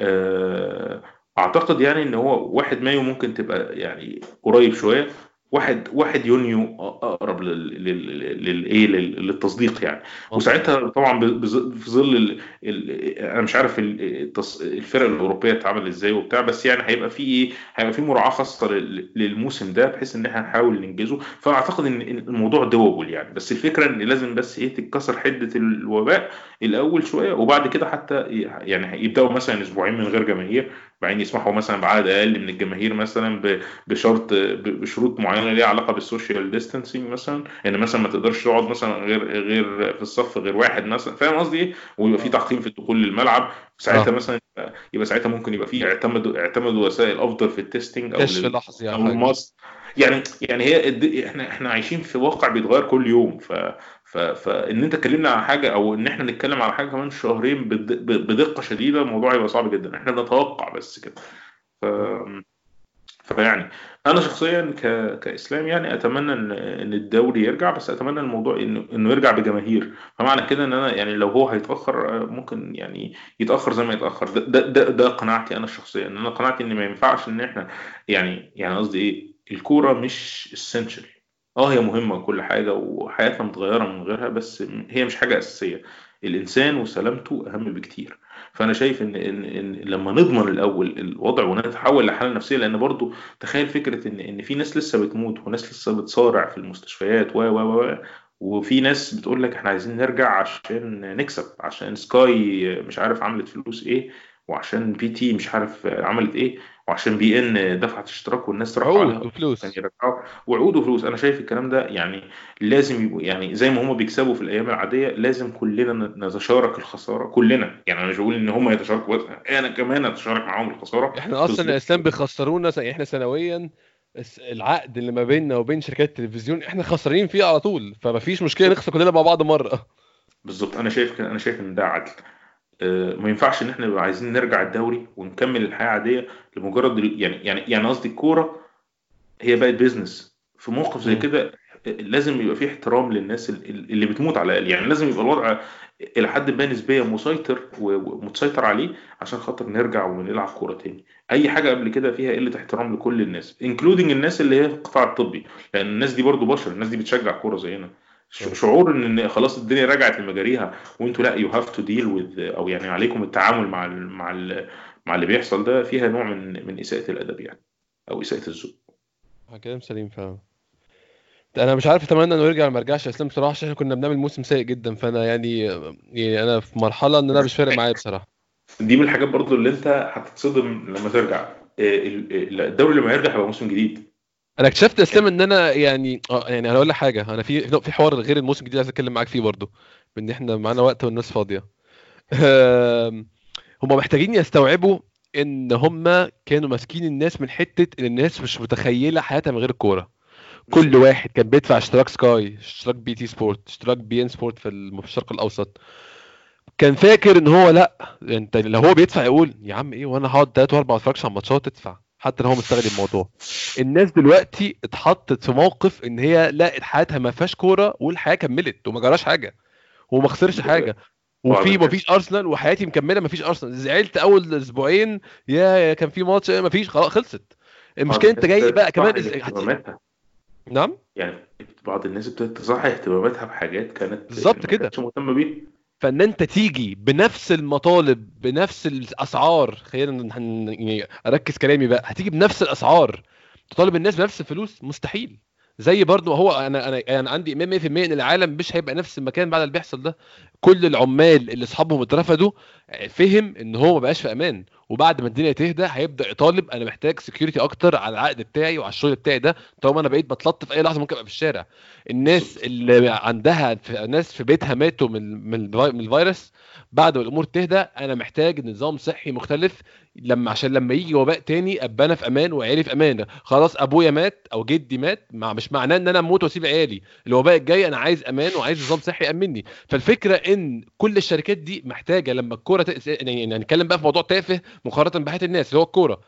آه، أعتقد يعني إن هو واحد مايو ممكن تبقى يعني قريب شوية واحد واحد يونيو أقرب لل- لل- للايه لل- للتصديق يعني وساعتها طبعا في ظل. أنا مش عارف. الفرق الأوروبية تتعامل إزاي وبتاع بس يعني هيبقى في إيه هيبقى في مراعاة خاصة لل... للموسم ده بحيث إن إحنا نحاول ننجزه فأعتقد إن الموضوع دوبل يعني بس الفكرة إن لازم بس إيه تتكسر حدة الوباء الأول شوية وبعد كده حتى يعني يبداوا مثلا أسبوعين من غير جماهير بعدين يسمحوا مثلا بعدد أقل من الجماهير مثلا بشرط بشروط معينة ليها علاقة بال social distancing مثلا. إن مثلا ما تقدرش تقعد مثلا غير غير في الصف غير واحد مثلا. فاهم قصدي إيه؟ ويبقى في آه. تعقيم في الدخول للملعب. ساعتها آه. مثلا يبقى ساعتها ممكن يبقى في اعتمدوا اعتمدوا وسائل أفضل في ال testing أو كشف لحظي أو يعني يعني هي إحنا إحنا عايشين في واقع بيتغير كل يوم. ف فان أنت اتكلمنا على حاجة أو إن إحنا نتكلم على حاجة كمان شهرين بدقة شديدة الموضوع هيبقى صعب جدا. إحنا بنتوقع بس كده. ف... فيعني أنا شخصيا ك... كإسلام يعني أتمنى ان إن الدوري يرجع بس أتمنى الموضوع انه إنه يرجع بجماهير. فمعنى كده إن أنا يعني لو هو هيتأخر ممكن يعني يتأخر زي ما يتأخر. ده ده, ده, ده قناعتي أنا الشخصيه إن أنا قناعتي إن ما ينفعش إن إحنا يعني يعني قصدي إيه الكورة مش اسينشال آه هي مهمة وكل حاجة وحياتنا متغيرة من غيرها بس هي مش حاجة أساسية. الإنسان وسلامته أهم بكتير. فأنا شايف إن إن, إن لما نضمن الأول الوضع ونتحول لحالة نفسية لأن برضو تخيل فكرة إن إن في ناس لسه بتموت وناس لسه بتصارع في المستشفيات و و و وفي ناس بتقول لك إحنا عايزين نرجع عشان نكسب عشان Sky مش عارف عملت فلوس إيه وعشان BT مش عارف عملت إيه. وعشان بي ان دفعت اشتراك والناس راحوا عليها وفلوس. يرجعوا. وعود وفلوس. أنا شايف الكلام ده يعني لازم يبقوا يعني زي ما هم بيكسبوا في الأيام العادية لازم كلنا نتشارك الخسارة. كلنا. يعني أنا مش بقول إن هم يتشاركوا بس أنا كمان أتشارك معاهم الخسارة. إحنا أصلا الاسلام بيخسرونا إحنا سنويا العقد اللي ما بيننا وبين شركات التلفزيون إحنا خسرانين فيه على طول. فما فيش مشكلة نخسر كلنا مع بعض مرة. بالظبط. أنا شايف أنا شايف إن ده عدل. ما ينفعش إن إحنا نبقى عايزين نرجع الدوري ونكمل الحياة عاديه لمجرد يعني يعني يعني قصدي الكورة هي بقت business في موقف زي كده لازم يبقى في احترام للناس اللي بتموت على الأقل. يعني لازم يبقى الوضع إلى حد ما نسبيا مسيطر ومتسيطر عليه عشان خاطر نرجع ونلعب كورة تاني. أي حاجة قبل كده فيها قلة احترام لكل الناس including الناس اللي هي في القطاع الطبي. لأن الناس دي برضو بشر الناس دي بتشجع كورة زينا. شعور ان خلاص الدنيا رجعت لمجاريها. وأنتوا لأ you have to deal with أو يعني عليكم التعامل مع ال مع ال مع اللي بيحصل ده. فيها نوع من من إساءة الأدب يعني أو إساءة الذوق. كلام سليم فعلا. أنا مش عارف أتمنى إنه يرجع ما يرجعش إسلام بصراحة عشان إحنا كنا بنعمل موسم سيء جدا. فأنا يعني يعني أنا في مرحلة إن أنا مش فارق معايا بصراحة. دي من الحاجات برضو اللي أنت هتتصدم لما ترجع. الدوري لما يرجع هيبقى موسم جديد. أنا اكتشفت اسلام إن أنا يعني آه يعني أنا أقول لك حاجة أنا في في حوار غير الموسم الجديد عايز أتكلم معاك فيه برضه بإن إحنا معانا وقت والناس فاضية. هم محتاجين يستوعبوا إن هم كانوا ماسكين الناس من حتة إن الناس مش متخيلة حياتها من غير الكورة. كل واحد كان بيدفع اشتراك Sky اشتراك BT Sport اشتراك beIN Sport في الشرق الأوسط. كان فاكر إن هو لأ أنت لو هو بيدفع يقول يا عم إيه وأنا هقعد 3 و4 اتفرجش على الماتشات ادفع حتى لو هو مستغل الموضوع. الناس دلوقتي اتحطت في موقف إن هي لقت حياتها ما فيهاش كورة والحياة كملت وما جراش حاجة وما خسرش حاجة. وفي ما فيش أرسنال وحياتي مكملة ما فيش أرسنال. زعلت أول أسبوعين يا كان في ماتش ما فيش خلاص خلصت. المشكلة أنت جاي بقى كمان نعم؟ يعني بعض الناس ابتدت تصحح اهتماماتها بحاجات كانت بالظبط كده. مهتمة بيها. فإن أنت تيجي بنفس المطالب بنفس الأسعار خلينا يعني أركز كلامي بقى هتيجي بنفس الأسعار تطالب الناس بنفس الفلوس مستحيل. زي برضه هو أنا أنا أنا عندي ايمان 100% إن العالم مش هيبقى نفس المكان بعد اللي بيحصل ده. كل العمال اللي أصحابهم اترفدوا فهم إن هو ما بقاش في أمان. وبعد ما الدنيا تهدى هيبدأ يطالب أنا محتاج سكيورتي أكتر على العقد بتاعي وعلى الشغل بتاعي ده طالما أنا بقيت بتلط في أي لحظة ممكن أبقى في الشارع. الناس اللي عندها في ناس في بيتها ماتوا من من الفيروس بعد ما الأمور تهدى أنا محتاج نظام صحي مختلف لما عشان لما يجي وباء تاني ابقى أنا في أمان وعيالي في أمان خلاص أبويا مات أو جدي مات مع مش معناه إن أنا أموت وأسيب عيالي. الوباء الجاي أنا عايز أمان وعايز نظام صحي يامني فالفكرة إن كل الشركات دي محتاجة لما الكورة ت... يعني نتكلم بقى في موضوع تافه مقارنة بحياة الناس اللي هو الكورة.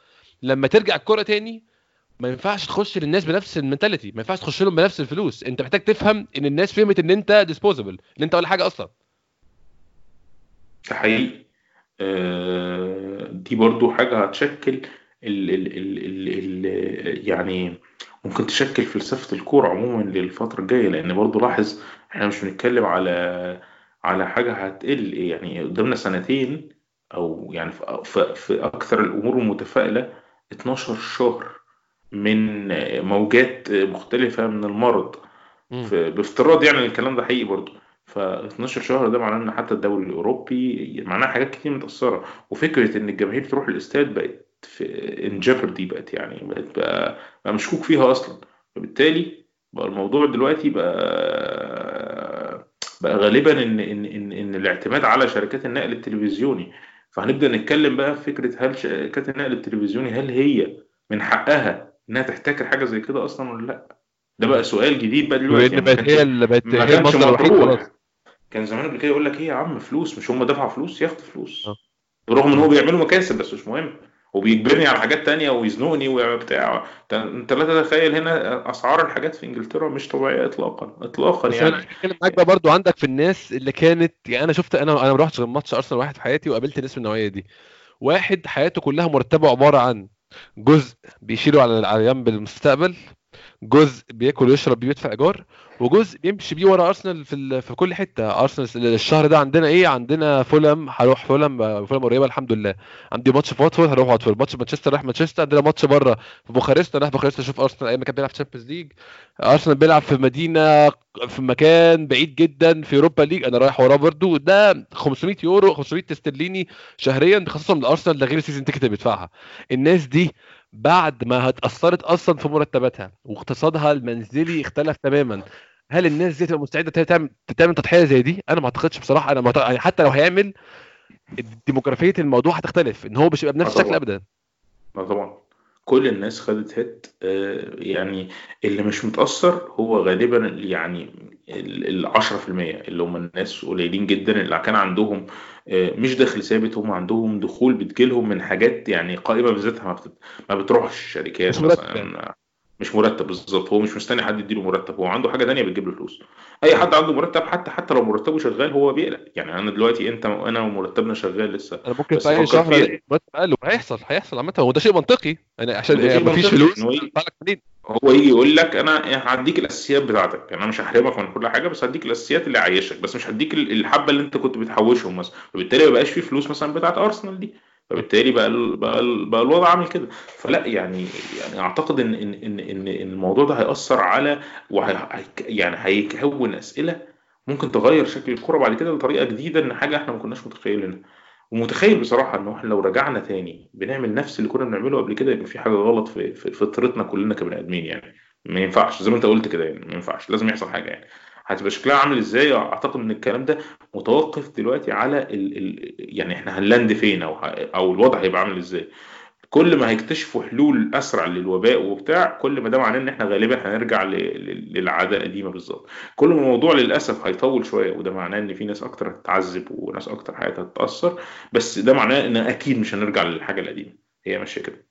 لما ترجع الكورة تاني ما ينفعش تخش للناس بنفس ال mentality ما ينفعش تخش لهم بنفس الفلوس. أنت محتاج تفهم إن الناس فهمت إن أنت disposable إن أنت ولا حاجة أصلا. حقيقي. دي برضو حاجة هتشكل ال ال ال ال ال يعني ممكن تشكل فلسفة الكورة عموما للفترة الجاية لأن برضو لاحظ إحنا مش بنتكلم على على حاجة هتقل يعني قدامنا سنتين أو يعني في, في أكثر الأمور المتفائله 12 شهر من موجات مختلفة من المرض. بافتراض يعني الكلام ده حقيقي برضه ف 12 شهر ده معناه إن حتى الدوري الأوروبي معناه حاجات كتير متأثرة. وفكرة إن الجماهير تروح الاستاد بقت في ان جيبردي بقت يعني بقت بقى, بقى مشكوك فيها أصلا. فبالتالي بقى الموضوع دلوقتي بقى بقى غالبا إن إن إن, إن الاعتماد على شركات النقل التلفزيوني. فهنبدأ نتكلم بقى في فكرة هل شركات النقل التلفزيوني هل هي من حقها إنها تحتكر حاجة زي كده أصلا ولا لأ؟ ده بقى سؤال جديد بقى دلوقتي يعني بقت كانش هي اللي بقت هي المصدر الوحيد خلاص. كان زمان قبل كده يقول لك إيه يا عم فلوس مش هم دفعوا فلوس؟ ياخدوا فلوس. آه. برغم إن هو بيعملوا مكاسب بس مش مهم. وبيجبرني على حاجات تانية ويزنقني وبتاع انت لا تتخيل هنا أسعار الحاجات في إنجلترا مش طبيعية اطلاقا اطلاقا بس أنا يعني. بتكلم معاك بقى برضو عندك في الناس اللي كانت يعني أنا شفت أنا أنا ما رحتش غير ماتش أرسنال واحد في حياتي وقابلت ناس من النوعية دي. واحد حياته كلها مرتبة عبارة عن جزء بيشيله على على جنب المستقبل جزء بياكل ويشرب بيدفع إيجار وجزء بيمشي بيه ورا أرسنال في. في كل حتة. أرسنال الشهر ده عندنا إيه؟ عندنا فولم هروح فولم فولم قريبة الحمد لله. عندي ماتش في واتفورد هروح واتفورد. ماتش مانشستر رايح مانشستر. عندنا ماتش بره في بوخارست. رايح بوخارست أشوف أرسنال أيام ما كان بيلعب في Champions League أرسنال بيلعب في مدينة في مكان بعيد جدا في Europa League أنا رايح وراه برضه ده 500 يورو 500 استرليني شهريا بيخصصهم لارسنال ده غير ال season ticket اللي بيدفعها. الناس دي بعد ما اتأثرت أصلا في مرتباتها واقتصادها المنزلي اختلف تماما. هل الناس دي تبقى مستعده تعمل تعمل تضحية زي دي؟ أنا ما أعتقدش بصراحة. أنا معتقد... يعني حتى لو هيعمل ديموغرافيه الموضوع هتختلف إن هو مش هيبقى بنفس الشكل طبعا. ابدا. آه طبعا. كل الناس خدت hit آه، يعني اللي مش متأثر هو غالبا يعني ال 10% اللي هم الناس قليلين جدا اللي كان عندهم آه، مش دخل ثابت هم عندهم دخول بتجيلهم من حاجات يعني قائمة بذاتها ما, بت... ما بتروحش الشركات مثلا. مش مرتب بالظبط هو مش مستني حد يديله مرتب هو عنده حاجة تانية بتجيب له فلوس. أي حد عنده مرتب حتى حتى لو مرتبه شغال هو بيقلق. يعني أنا دلوقتي أنت انا ومرتبنا شغال لسه. أنا ممكن في أي شهر مرتب أقل وهيحصل هيحصل عامة هو ده شيء منطقي. يعني عشان شيء مفيش فلوس هو يجي يقول لك أنا هديك الأساسيات بتاعتك. أنا مش هحرمك من كل حاجة بس هديك الأساسيات اللي عايشك بس مش هديك ال- الحبة اللي أنت كنت بتحوشهم مثلا. فبالتالي ما بقاش فيه فلوس مثلا بتاعت ارسنال دي. فبالتالي بقى ال... بقى, ال... بقى الوضع عامل كده. فلا يعني يعني أعتقد إن إن إن إن إن الموضوع ده هيأثر على وهي... هي- يعني هيكون أسئلة ممكن تغير شكل الكرة بعد كده بطريقة جديدة إن حاجة إحنا ما كناش متخيلينها. ومتخيل بصراحة انه إحنا لو رجعنا تاني بنعمل نفس اللي كنا بنعمله قبل كده يبقى في حاجة غلط في فطرتنا كلنا كبني آدمين يعني. ما ينفعش زي ما أنت قلت كده يعني ما ينفعش لازم يحصل حاجة يعني. هتبقى شكلها عامل إزاي؟ أعتقد إن الكلام ده متوقف دلوقتي على ال ال يعني إحنا هنلاند فين؟ أو أو الوضع هيبقى عامل إزاي؟ كل ما هيكتشفوا حلول أسرع للوباء وبتاع كل ما ده معناه إن إحنا غالبا هنرجع للعادة القديمة بالظبط. كل ما الموضوع للأسف هيطول شوية وده معناه إن في ناس أكتر هتتعذب وناس أكتر حياتها هتتاثر بس ده معناه إن أكيد مش هنرجع للحاجة القديمة. هي ماشية كده.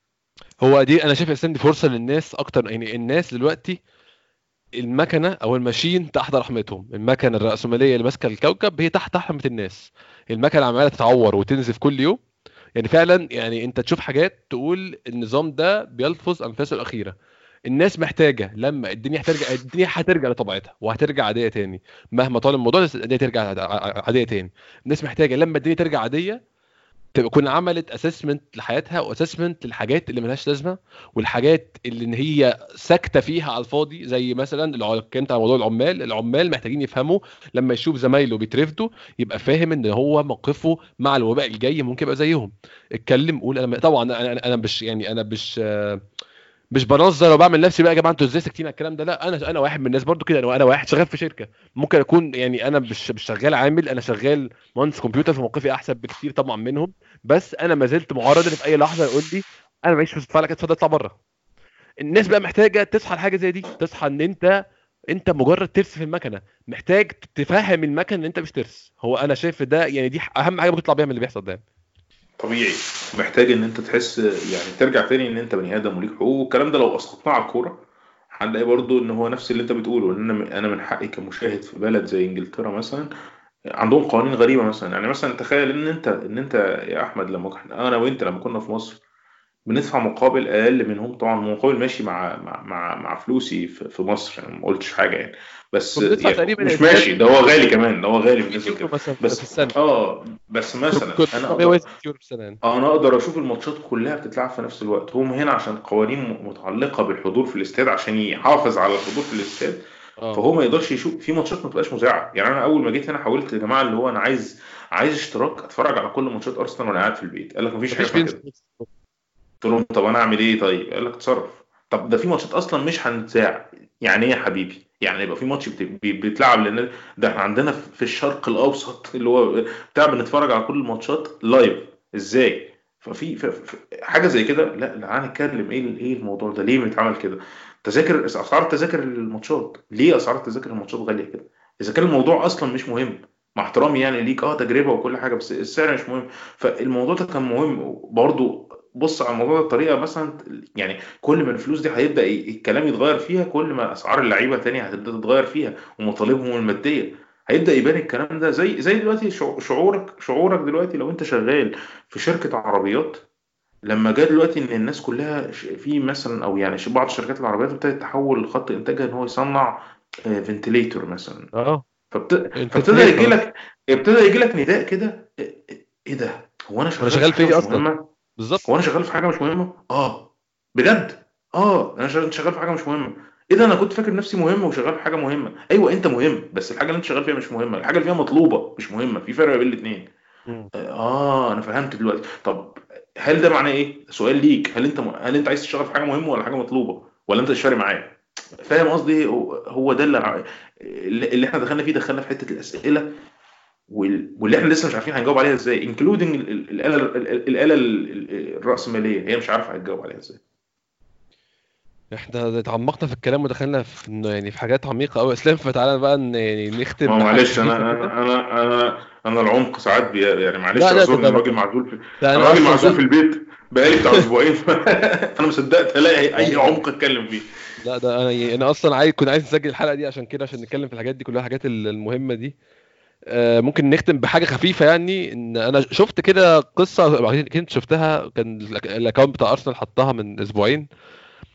هو دي أنا شايف أساسا دي فرصة للناس أكتر يعني الناس دلوقتي المكنة أو ال machine تحت رحمتهم. المكنة الرأسمالية اللي ماسكة الكوكب هي تحت رحمة الناس. المكنة عمالة تتعور وتنزف كل يوم. يعني فعلا يعني أنت تشوف حاجات تقول النظام ده بيلفظ أنفاسه الأخيرة. الناس محتاجة لما الدنيا هترجع الدنيا هترجع لطبيعتها وهترجع عادية تاني. مهما طال الموضوع الدنيا ترجع عاد- عادية تاني. الناس محتاجة لما الدنيا ترجع عادية تكون عملت assessment لحياتها و assessment للحاجات اللي ملهاش لازمة والحاجات اللي إن هي ساكتة فيها على الفاضي زي مثلا الع- اتكلمت على موضوع العمال العمال محتاجين يفهموا لما يشوف زمايله بيترفدوا يبقى فاهم إن هو موقفه مع الوباء الجاي ممكن يبقى زيهم. اتكلم قول أنا طبعا أنا أنا مش يعني أنا مش مش بنظر وبعمل نفسي بقى يا جماعة أنتوا إزاي ساكتين على الكلام ده؟ لا أنا أنا واحد من الناس برضو كده أنا أنا واحد شغال في شركة. ممكن أكون يعني أنا مش مش شغال عامل أنا شغال مهندس كمبيوتر في موقفي أحسن بكتير طبعا منهم. بس أنا ما زلت معرض إن في أي لحظة يقول لي أنا معيش فلوس ادفع لك اتفضل اطلع بره. الناس بقى محتاجة تصحى لحاجة زي دي تصحى إن أنت أنت مجرد ترس في المكنة. محتاج تفهم المكنة إن أنت مش ترس. هو أنا شايف ده يعني دي أهم حاجة ممكن تطلع بيها من اللي بيحصل ده. طبيعي. محتاج إن أنت تحس يعني ترجع تاني إن أنت بني آدم وليك حقوق. والكلام ده لو أسقطناه على الكورة هنلاقي برضو إن هو نفس اللي أنت بتقوله إن أنا أنا من حقي كمشاهد في بلد زي إنجلترا مثلا عندهم قوانين غريبة مثلا. يعني مثلا تخيل إن أنت إن أنت يا أحمد لما أنا وأنت لما كنا في مصر بندفع مقابل أقل منهم. طبعا مقابل ماشي مع مع مع, مع فلوسي في مصر يعني ما قلتش حاجة يعني. بس يعني مش ماشي ده هو غالي كمان ده هو غالي بالنسبة بس آه بس مثلا أنا 160 أقدر يعني. أنا أقدر أشوف الماتشات كلها بتتلعب في نفس الوقت. هم هنا عشان قوانين متعلقة بالحضور في الاستاد عشان يحافظ على الحضور في الاستاد آه. فهو ما يقدرش يشوف في ماتشات ما بتبقاش مذاعة. يعني أنا أول ما جيت هنا حاولت يا جماعة اللي هو أنا عايز عايز اشتراك أتفرج على كل ماتشات أرسنال وأنا قاعد في البيت. قال لك مفيش حاجة كده. قلت لهم طب أنا أعمل إيه؟ طيب. قال لك اتصرف. طب ده في ماتشات أصلا مش هنتذاع. يعني إيه يا حبيبي؟ يعني يبقى في ماتش بيتلعب لأن ده إحنا عندنا في الشرق الأوسط <laughs> اللي هو بتاع بنتفرج على كل الماتشات لايف إزاي؟ ففي حاجة زي كده؟ لا لا هنتكلم إيه إيه الموضوع ده؟ ليه بيتعمل كده؟ تذاكر أسعار تذاكر الماتشات. ليه أسعار تذاكر الماتشات غالية كده؟ إذا كان الموضوع أصلا مش مهم. مع احترامي يعني ليك. آه تجربة وكل حاجة بس السعر مش مهم. فالموضوع ده كان مهم. برضه بص على الموضوع ده بطريقة مثلا يعني كل ما الفلوس دي هيبدأ ي- الكلام يتغير فيها كل ما أسعار اللعيبة تانية هتبدأ تتغير فيها ومطالبهم المادية. هيبدأ يبان الكلام ده. زي زي دلوقتي شعو- شعورك شعورك دلوقتي لو أنت شغال في شركة عربيات لما جاء دلوقتي إن الناس كلها ش- في مثلا أو يعني ش- بعض الشركات العربيات ابتدت تحول خط إنتاجها إن هو يصنع فنتليتور مثلا. آه. فبت... انت فابتدى يجي اتنين لك ابتدى يجي لك نداء كده إيه إيه ده؟ هو أنا شغال شغال في في حاجة إيه مش أصلا؟ مهمة؟ بالظبط. هو أنا شغال في حاجة مش مهمة؟ آه. بجد؟ آه. أنا شغال في حاجة مش مهمة. إيه ده؟ أنا كنت فاكر نفسي مهم وشغال في حاجة مهمة. أيوه أنت مهم بس الحاجة اللي أنت شغال فيها مش مهمة. الحاجة اللي فيها مطلوبة مش مهمة. في فرق بين الاثنين. آه. أنا فهمت دلوقتي. طب هل ده معناه إيه؟ سؤال ليك. هل أنت هل أنت عايز تشتغل في حاجة مهمة ولا حاجة مطلوبة؟ ولا أنت مش فارق معاك فاهم قصدي إيه؟ هو ده اللي اللي إحنا دخلنا فيه دخلنا في حتة الأسئلة. واللي إحنا لسه مش عارفين هنجاوب عليها إزاي انكلودنج الآلة ال- الآلة ال- ال- الرأسمالية. هي مش عارفة هتجاوب عليها إزاي. إحنا اتعمقنا في الكلام ودخلنا في يعني في حاجات عميقة قوي إسلام فتعالى بقى يعني نختم معلش أنا أنا أنا أنا أنا العمق ساعات يعني معلش أعذرني أنا راجل معزول في أنا أنا راجل معزول في البيت بقالي بتاع أسبوعين. <laughs> فانا ما صدقت ألاقي لا أي لا عمق أتكلم فيه. لا ده أنا يعني أنا أصلا عايز كنت عايز أسجل الحلقة دي عشان كده عشان نتكلم في الحاجات دي كلها الحاجات ال- المهمة دي. ممكن نختم بحاجة خفيفة يعني إن أنا شفت كده قصة كنت شفتها كان الاكونت بتاع أرسنال حطها من أسبوعين.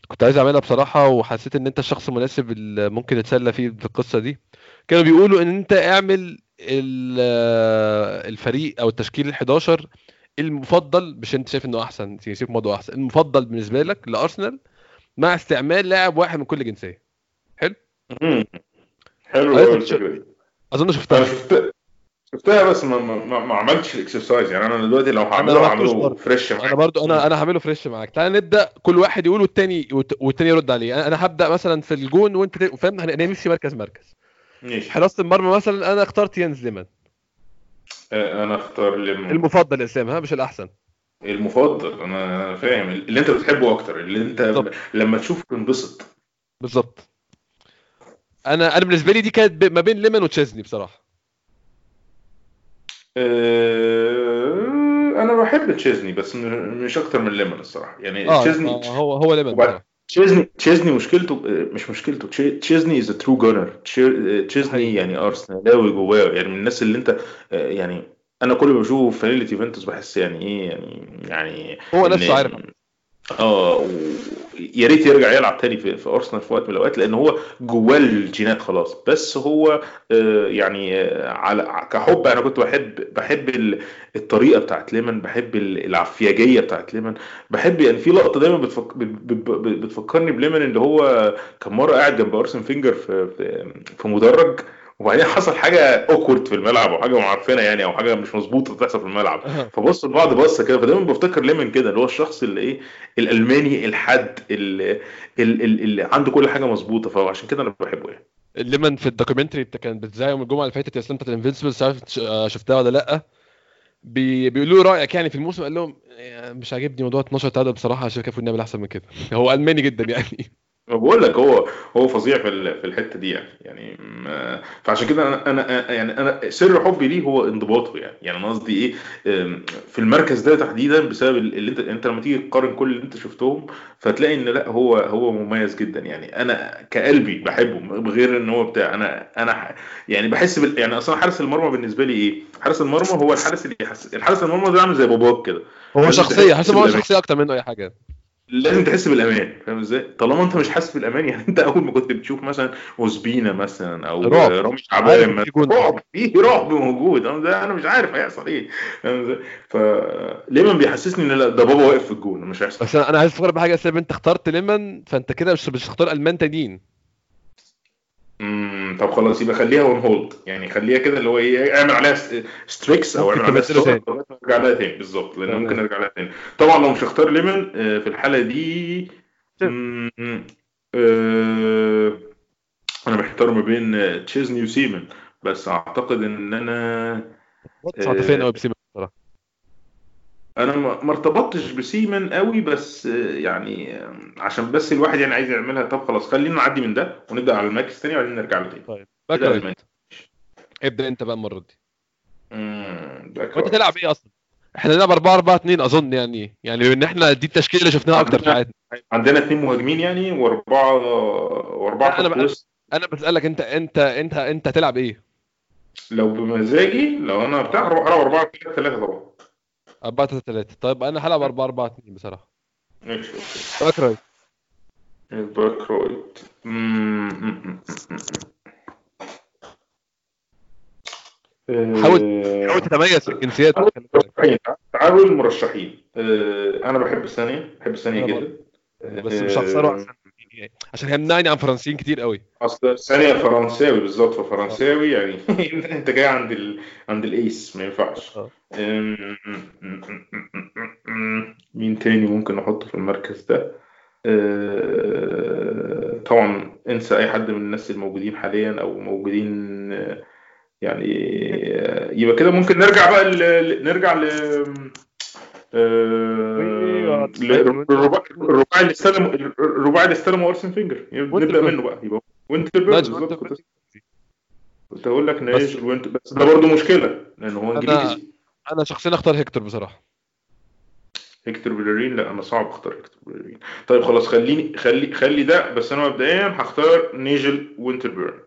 كنت عايز أعملها بصراحة وحسيت إن أنت الشخص المناسب اللي ممكن نتسلى فيه في القصة دي. كانوا بيقولوا إن أنت اعمل ال- آه، الفريق أو التشكيل ال11 المفضل مش أنت شايف إنه أحسن سيب موضوع أحسن المفضل بالنسبة لك لأرسنال مع استعمال لاعب واحد من كل جنسية. حلو. حلو أظن أنا شفتها شفت شفتها بس ما, ما, ما عملتش ال exercise يعني أنا دلوقتي لو أنا هعمله هعمله fresh أنا معاك. برضو مم. أنا أنا هعمله fresh معاك. تعال نبدأ كل واحد يقول والتاني والت- والتاني يرد عليه. أنا هبدأ مثلا في الجون وأنت فاهم؟ هن- هنمشي مركز مركز. ماشي. حراسه المرمى مثلا أنا اخترت يانز ليمان. أنا اختار لم- المفضل يا إسلام ها؟ مش الأحسن. المفضل. أنا فاهم. اللي أنت بتحبه أكتر. اللي أنت بالظبط. لما تشوفه تنبسط. بالظبط. أنا أنا بالنسبة لي دي كانت ما بين ليمان وتشيزني بصراحة. آه، أنا بحب تشيزني بس مش أكتر من ليمون الصراحة. يعني آه تشيزني آه، هو هو ليمان وبعد تشيزني تشيزني مشكلته آه، مش مشكلته تشي- تشيزني is true Gunner تشيزني يعني أرسنالاوي جواه. يعني من الناس اللي أنت آه، يعني أنا كل ما بشوفه في فانيلة يوفنتوس بحس يعني إيه يعني يعني هو نفسه عارف. آه يا ريت يرجع يلعب تاني في, في أرسنال في وقت من الأوقات لأن هو جواه الجينات خلاص. بس هو آه، يعني آه، على كحب أنا كنت بحب بحب ال- الطريقة بتاعت ليمان بحب ال- العفياجيه بتاعت ليمان بحب يعني في لقطة دايما بتفك... بت- بت- بت- بتفكرني بليمان اللي هو كان مرة قاعد جنب أرسن فينجر في في, في مدرج. وبعدين حصل حاجة awkward في الملعب أو حاجة معفنة يعني أو حاجة مش مظبوطة بتحصل في الملعب. فبصوا لبعض بصة كده فدايما بفتكر ليمان كده اللي هو الشخص اللي إيه الألماني الحد اللي, اللي, اللي عنده كل حاجة مظبوطة. فعشان كده أنا بحبه يعني. ليمان في ال documentary بتاع كان بتذاع يوم الجمعة اللي فاتت يا اسلام بتاعت ش- آه، شفتها ولا لأ. بي... بيقولوا له رأيك يعني في الموسم قال لهم مش عاجبني موضوع 12 تعادل بصراحة عشان كده المفروض نعمل أحسن من كده. <laughs> هو ألماني جدا يعني. بقول لك هو هو فظيع في ال- في الحتة دي يعني يعني ما- فعشان كده أنا أنا يعني أنا سر حبي ليه هو انضباطه يعني يعني أنا قصدي إيه أم، في المركز ده تحديدا بسبب اللي أنت أنت لما تيجي تقارن كل اللي أنت شفتهم فتلاقي إن لأ هو هو مميز جدا يعني أنا كقلبي بحبه بغير إن هو بتاع أنا أنا ح- يعني بحس بال يعني أصلا حارس المرمى بالنسبة لي إيه حارس المرمى هو الحارس اللي يحس الحارس المرمى ده عامل زي باباك كده. هو شخصية حاسس ان هو شخصية أكتر منه أي حاجة. لازم تحس بالأمان فاهم إزاي؟ طالما أنت مش حاسس بالأمان يعني أنت أول ما كنت بتشوف مثلا اوزبينا مثلا أو رعب. رامي شعبان مثلا رعب في رعب موجود. أنا مش عارف هيحصل إيه فاهم إزاي؟ فليما بيحسسني إن لا ده بابا واقف في الجون مش هيحصل. بس أنا عايز أفكر بحاجه أنت اخترت ليمان فأنت كده مش مش هتختار ألمان تانيين. امم طب خلاص يبقى خليها on hold يعني خليها كده اللي هو إيه اعمل عليها asterisk أو اعمل عليها stop ما نرجع لها تاني. بالظبط لأن ممكن تمام نرجع لها تاني. طبعا لو مش هختار ليمان آه، في الحالة دي آه، أنا محتار ما بين تشيزني وسيمن. بس أعتقد إن أنا عاطفيا قوي بصراحه أنا ما ارتبطتش بسيمن قوي بس يعني عشان بس الواحد يعني عايز يعملها. طب خلاص خلينا نعدي من ده ونبدأ على الماتش تاني وبعدين نرجع له تاني. طيب. باك. ابدأ أنت بقى المرة دي. امم وأنت. تلعب إيه أصلا؟ إحنا نلعب 4 4 2 أظن يعني. يعني إن إحنا دي التشكيلة اللي شفناها أكتر في حياتنا عندنا اثنين مهاجمين يعني واربعه وأربعة خط بقى- أنا بسألك انت انت انت أنت هتلعب إيه؟ لو بمزاجي لو أنا بتاع هلعب 4 3 3 طبعا. 4 3 3 طيب أنا هلعب 4 4 2 بصراحة. back right. ال back right. مم. حاول- حاول تتميز في الجنسيات تعالوا المرشحين. آه، أنا بحب سانيا. بحب سانيا جدا. بس مش هخسره عشان عشان هيمنعني عن فرنسيين كتير قوي أصل سانيا فرنساوي بالظبط ففرنساوي يعني <laughs> أنت جاي عند ال... عند الايس ما ينفعش آه. مين تاني ممكن نحطه في المركز ده أه، طبعا انسى أي حد من الناس الموجودين حاليا أو موجودين أه، يعني يبقى كده ممكن نرجع بقى. ل- نرجع ل للرباعي الرباعي اللي استلم الرباعي اللي استلمه أرسن فينجر. نبدا. منه بقى. يبقى وينتربيرن نايجل بالظبط. كنت هقول لك بس- نايجل وينت بس ده برضه مشكلة لأن هو أنا- إنجليزي. أنا شخصيا أختار هيكتور بصراحة. هيكتور بيليرين؟ لا أنا صعب أختار هيكتور بيليرين. طيب خلاص خليني خلي خلي ده بس أنا مبدئيا هختار نايجل وينتربيرن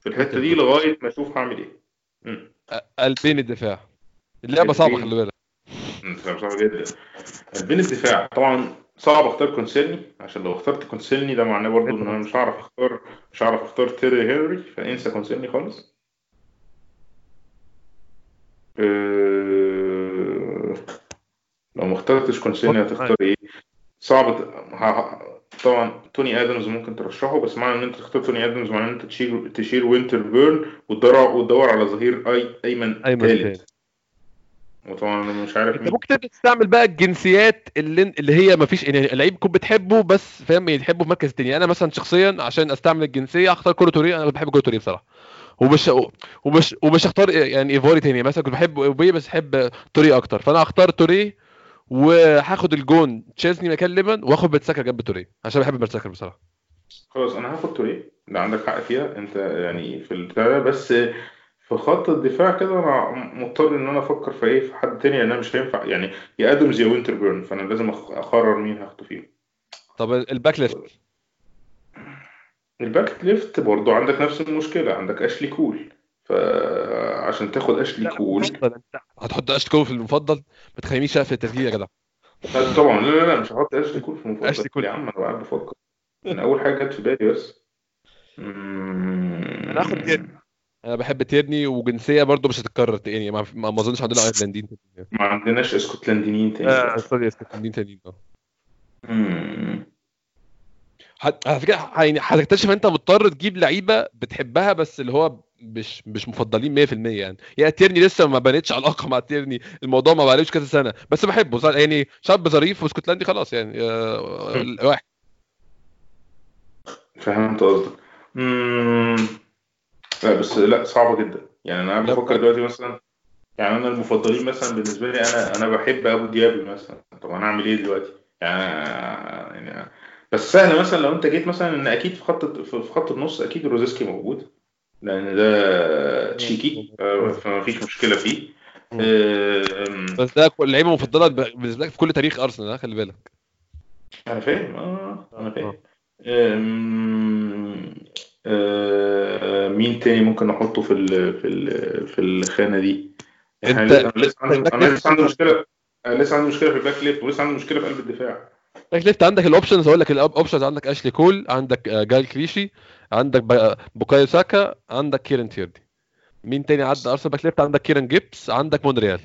في الحتة دي لغاية ما أشوف هعمل إيه. قلبين الدفاع. اللعبة صعبة. خلي بالك. صعب جدا. بين الدفاع طبعا صعب اختار كوسيلني عشان لو اخترت كوسيلني ده معناه برضه إن أنا مش هعرف اختار مش هعرف اختار تيري هنري فانسى كوسيلني خالص. أه... لو ما اخترتش كوسيلني هتختار إيه؟ صعب ت- ه- ه- طبعا توني آدمز ممكن ترشحه بس معنى إن أنت تختار توني آدمز معناه إن أنت تشيل تشيل وينتر بيرن وتدور وتدور على ظهير اي أيمن أيمن ثالث وطبعا أنا مش عارف أنت ممكن تستعمل بقى الجنسيات اللي اللي هي ما فيش يعني لعيب تكون بتحبه بس فاهم؟ يعني تحبه في مركز تاني. أنا مثلا شخصيا عشان أستعمل الجنسية أختار كولو توريه أنا بحب كولو توريه بصراحة. ومش ومش ومش هختار يعني ايفوري تاني. مثلا كنت بحب إيبوي بس احب توريه أكتر. فأنا هختار توريه وهاخد الجون. تشيزني مكان ليمان واخد ميرتساكر جنب توريه عشان بحب ميرتساكر بصراحة. خلاص أنا هاخد توريه. ده عندك حق فيها. أنت يعني في البتاع بس في خط الدفاع كده أنا مضطر إن أنا أفكر في إيه في حد تاني لأن أنا مش هينفع يعني يا ادمز يا وينتر بيرن فأنا لازم أخ- أقرر مين هاخده فيهم. طب ال back left؟ ال back left برضو عندك نفس المشكلة عندك أشلي كول فعشان تاخد أشلي كول. هتحط أشلي كول في المفضل؟ ما تخلينيش أقفل التسجيل يا جدع. طبعا. لا لا لا مش هحط أشلي كول في المفضل. أشلي كول. يا عم أنا قاعد بفكر. من أول حاجة جت في بالي بس. أنا هاخد أنا بحب تيرني وجنسية برضو مش هتتكرر يعني ما ما أظنش عندنا ايرلنديين تانيين. ما عندناش اسكتلنديين تاني. آه، sorry اسكتلنديين تانيين آه. على فكرة يعني هتكتشف أنت مضطر تجيب لعيبة بتحبها بس اللي هو مش مش مفضلين 100% يعني. يعني تيرني لسه ما بنتش علاقة مع تيرني. الموضوع ما بقالوش كذا سنة. بس بحبه. يعني شاب ظريف واسكتلندي خلاص يعني آه، واحد. فهمت قصدك. لا بس لا صعبة جدا. يعني أنا. بفكر دلوقتي مثلا يعني أنا المفضلين مثلا بالنسبة لي أنا أنا بحب أبو ديابي مثلا. طب أنا أعمل إيه دلوقتي؟ يعني, يعني بس سهل مثلا لو أنت جيت مثلا إن أكيد في خط في خط النص أكيد روزيسكي موجود لأن ده تشيكي آه، فما فيش مشكلة فيه. بس ده اللعيبه المفضله ب- بالنسبة لك في كل تاريخ أرسنال خلي بالك. أنا فاهم آه أنا فاهم. أم، آه، مين تاني ممكن نحطه في ال في ال في الخانة دي؟ انت- لسه- أنا لسه عندي ال back أنا left- لسه عندي مشكلة أنا لسه عندي مشكلة في ال back left ولسه عندي مشكلة في قلب الدفاع. back left عندك ال options أقول لك ال options عندك اشلي كول عندك آه، جايل كليشي عندك بوكايو ساكا عندك كيران تيرني مين تاني عدى ارسنال back left عندك كيران جيبس عندك مونريال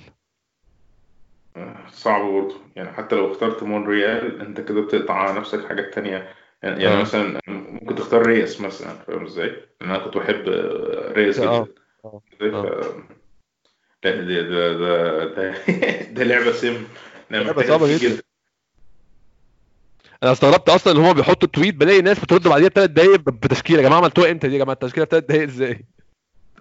آه، صعب برضه. يعني حتى لو اخترت مونريال انت كده بتقطع على نفسك حاجات تانية. يعني, آه. مثلا ممكن تختار ريس مثلا فاهم إزاي؟ لأن أنا كنت بحب آه، ريس آه. جدا آه. لا ده ده ده ده, <laughs> ده لعبة سم صعبة أفكر جدا. أنا استغربت أصلا إن هما بيحطوا تويت بلاقي ناس بترد بعديها بثلاث دقايق بتشكيلة يا جماعة عملتوها إمتى دي يا جماعة التشكيلة بثلاث دقايق إزاي؟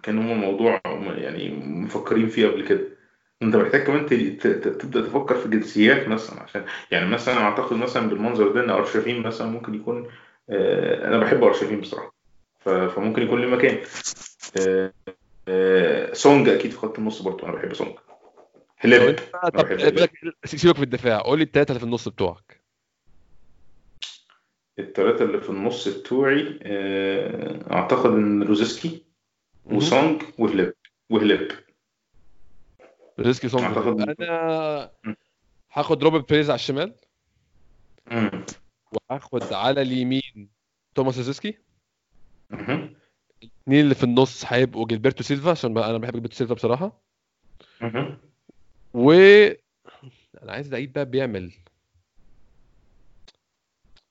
كان هو موضوع يعني مفكرين فيه قبل كده انت محتاج كمان ت- ت- ت- تبدأ تفكر في جنسيات مثلا عشان يعني مثلا أعتقد مثلا بالمنظر ده إن أرشفين مثلا ممكن يكون آه، أنا بحب أرشفين بصراحة. ف- فممكن يكون له مكان. آه، آه، سونج أكيد في خط النص برضه أنا بحب سونج. طب أنا طب بحب سيبك في الدفاع قول لي الثلاثه اللي في النص بتوعك. الثلاثه اللي في النص بتوعي آه، أعتقد إن روزيسكي مهم. وسونج وهلاب وهلاب روزيسكي سونج أنا هاخد روبرت بيريز على الشمال. وهاخد على اليمين توماس روزيسكي مهم. الاثنين اللي في النص هيبقوا جيلبرتو سيلفا عشان أنا بحب جيلبرتو سيلفا بصراحة. و أنا عايز لعيب بقى بيعمل.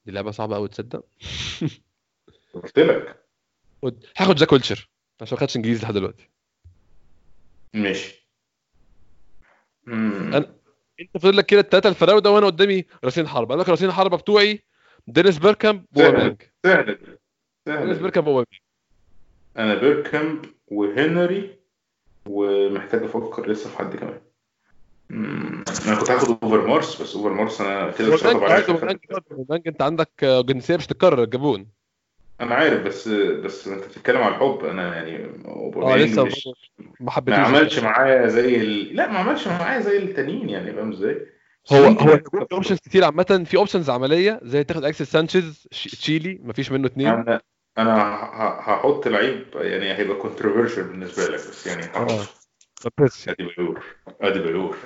دي لعبة صعبة قوي تصدق؟ <laughs> قلت لك. خد- هاخد جاك ويلشر عشان ما خدش إنجليزي لحد دلوقتي. ماشي. أنا- انت فاضل لك كده الثلاثه الفراوده وأنا قدامي راسين حربه أنا لك راسين حربه بتوعي دينيس بيركامب سهل واوباميانج سهل دينيس سهل بيركامب واوباميانج أنا بيركامب وهنري ومحتاج أفكر لسه في حد كمان. مم. أنا كنت هاخد أوفر مارس بس أوفر مارس أنا كده مش برضه. واوباميانج أنت عندك جنسية مش تتكرر الجابون أنا عارف بس بس أنت بتتكلم على الحب. أنا يعني آه اوباميانج لسه مش ما ما حبيتوش عملش معايا زي ال... لا ما عملش معايا زي التانيين يعني فاهم إزاي؟ هو هو options كتير عامة. في options عملية زي تاخد اليكسيس سانشيز تشيلي مفيش منه اتنين. أنا أنا هحط لعيب يعني هيبقى controversial بالنسبة لك بس يعني آه. هحط أديبايور أديبايور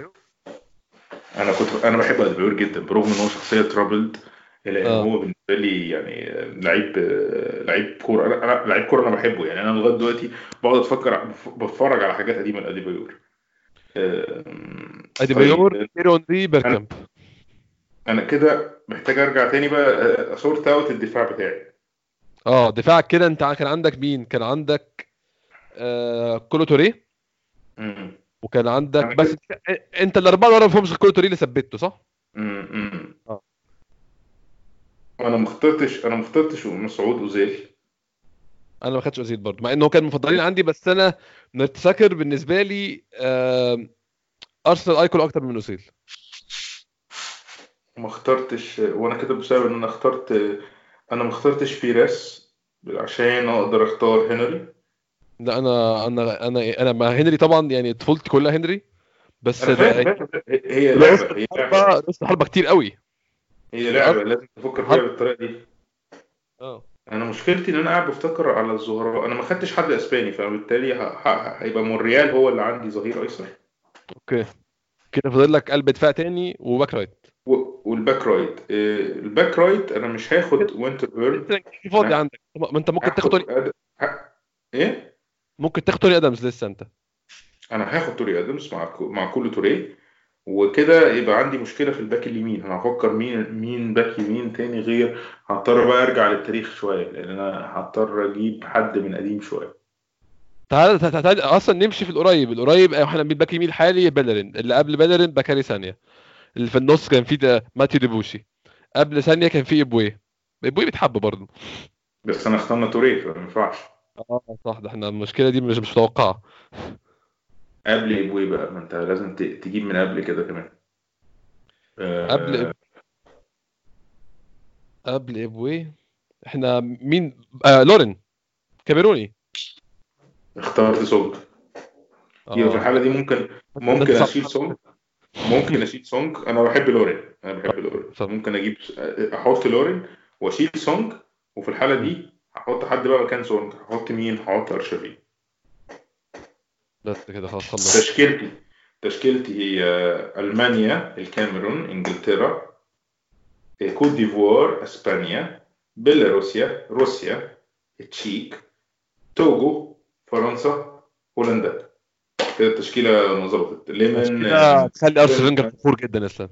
أنا كنت أنا بحب أديبايور جدا برغم إن هو شخصية troubled الا ان آه. هو بالنسبة لي يعني لعيب لعيب كورة. أنا لعيب كورة أنا بحبه يعني. أنا لغاية دلوقتي بقعد أتفكر بتفرج على حاجات قديمة لأديبايور. أم، أدي طيب. بيور ايرون دي أنا بيركامب أنا كده محتاج أرجع تاني بقى أ sort out الدفاع بتاعي. آه دفاعك كده. أنت كان عندك مين؟ كان عندك آه كولو توري مم. وكان عندك بس أنت الأربعة اللي ورا ما فيهمش كولو توري اللي ثبته صح؟ مم. مم. آه. أنا ما اخترتش أنا ما اخترتش مسعود أوزيل. أنا ما خدتش أوزيل برضه مع إنه كان مفضلين عندي بس أنا متذكر بالنسبة لي أرسنال أيكون أكتر من أوزيل. ما اخترتش وأنا كده بسبب إن أنا اخترت أنا ما اخترتش فيراس عشان أقدر أختار هنري. لا أنا أنا أنا أنا مع هنري طبعا يعني طفولتي كلها هنري بس فاهم ده هي لعبة هي لعبة الحربه كتير قوي. هي لعبة لازم تفكر فيها بالطريقة دي. آه. أنا مشكلتي إن أنا قاعد بفتكر على الظهراء أنا ما خدتش حد إسباني فبالتالي هيبقى مونريال هو اللي عندي ظهير أيسر. okay. كده فاضل لك قلب دفاع تاني و back right. و- وال back right. آه، ال back right أنا مش هاخد وينتربيرن. فاضي عندك. ما أنت ممكن تاخد توني أد... ه... إيه؟ ممكن تاخد توني ادمز لسه أنت. أنا هاخد توني ادمز مع مع كولو توري. وكده يبقى عندي مشكلة في الباك اليمين. أنا هفكر مين مين باك يمين تاني غير هضطر بقى أرجع للتاريخ شوية لأن أنا هضطر أجيب حد من قديم شوية. تعال تعال أصلا نمشي في القريب. القريب إحنا بالباك يمين الحالي بيلرين. اللي قبل بيلرين باكاري سانيا. اللي في النص كان في ماتيو ديبوشي. قبل سانيا كان في إيبوي إيبوي بيتحب برضه. بس أنا اخترنا توري فما ينفعش. آه صح. ده إحنا المشكلة دي مش مش متوقعة. قبل إيبوي بقى. ما انت لازم تجيب من قبل كده كمان. قبل آه قبل إيبوي إحنا مين؟ آه لورين. كاميروني. اخترت سونج يبقى في آه. الحالة دي ممكن ممكن أشيل سونج ممكن أشيل سونج أنا بحب لورين. أنا بحب لورين. ممكن أجيب أحط لورين وأشيل سونج وفي الحالة دي هحط حد بقى مكان سونج هحط مين؟ هحط ارشفين بس كده خلاص خلص. تشكيلتي تشكيلتي هي ألمانيا الكاميرون إنجلترا كوت ديفوار إسبانيا بيلاروسيا روسيا التشيك توجو فرنسا هولندا. كده التشكيلة ما ظبطت. ليمان كده تخلي أرسن فينجر فخور جدا يا اسلام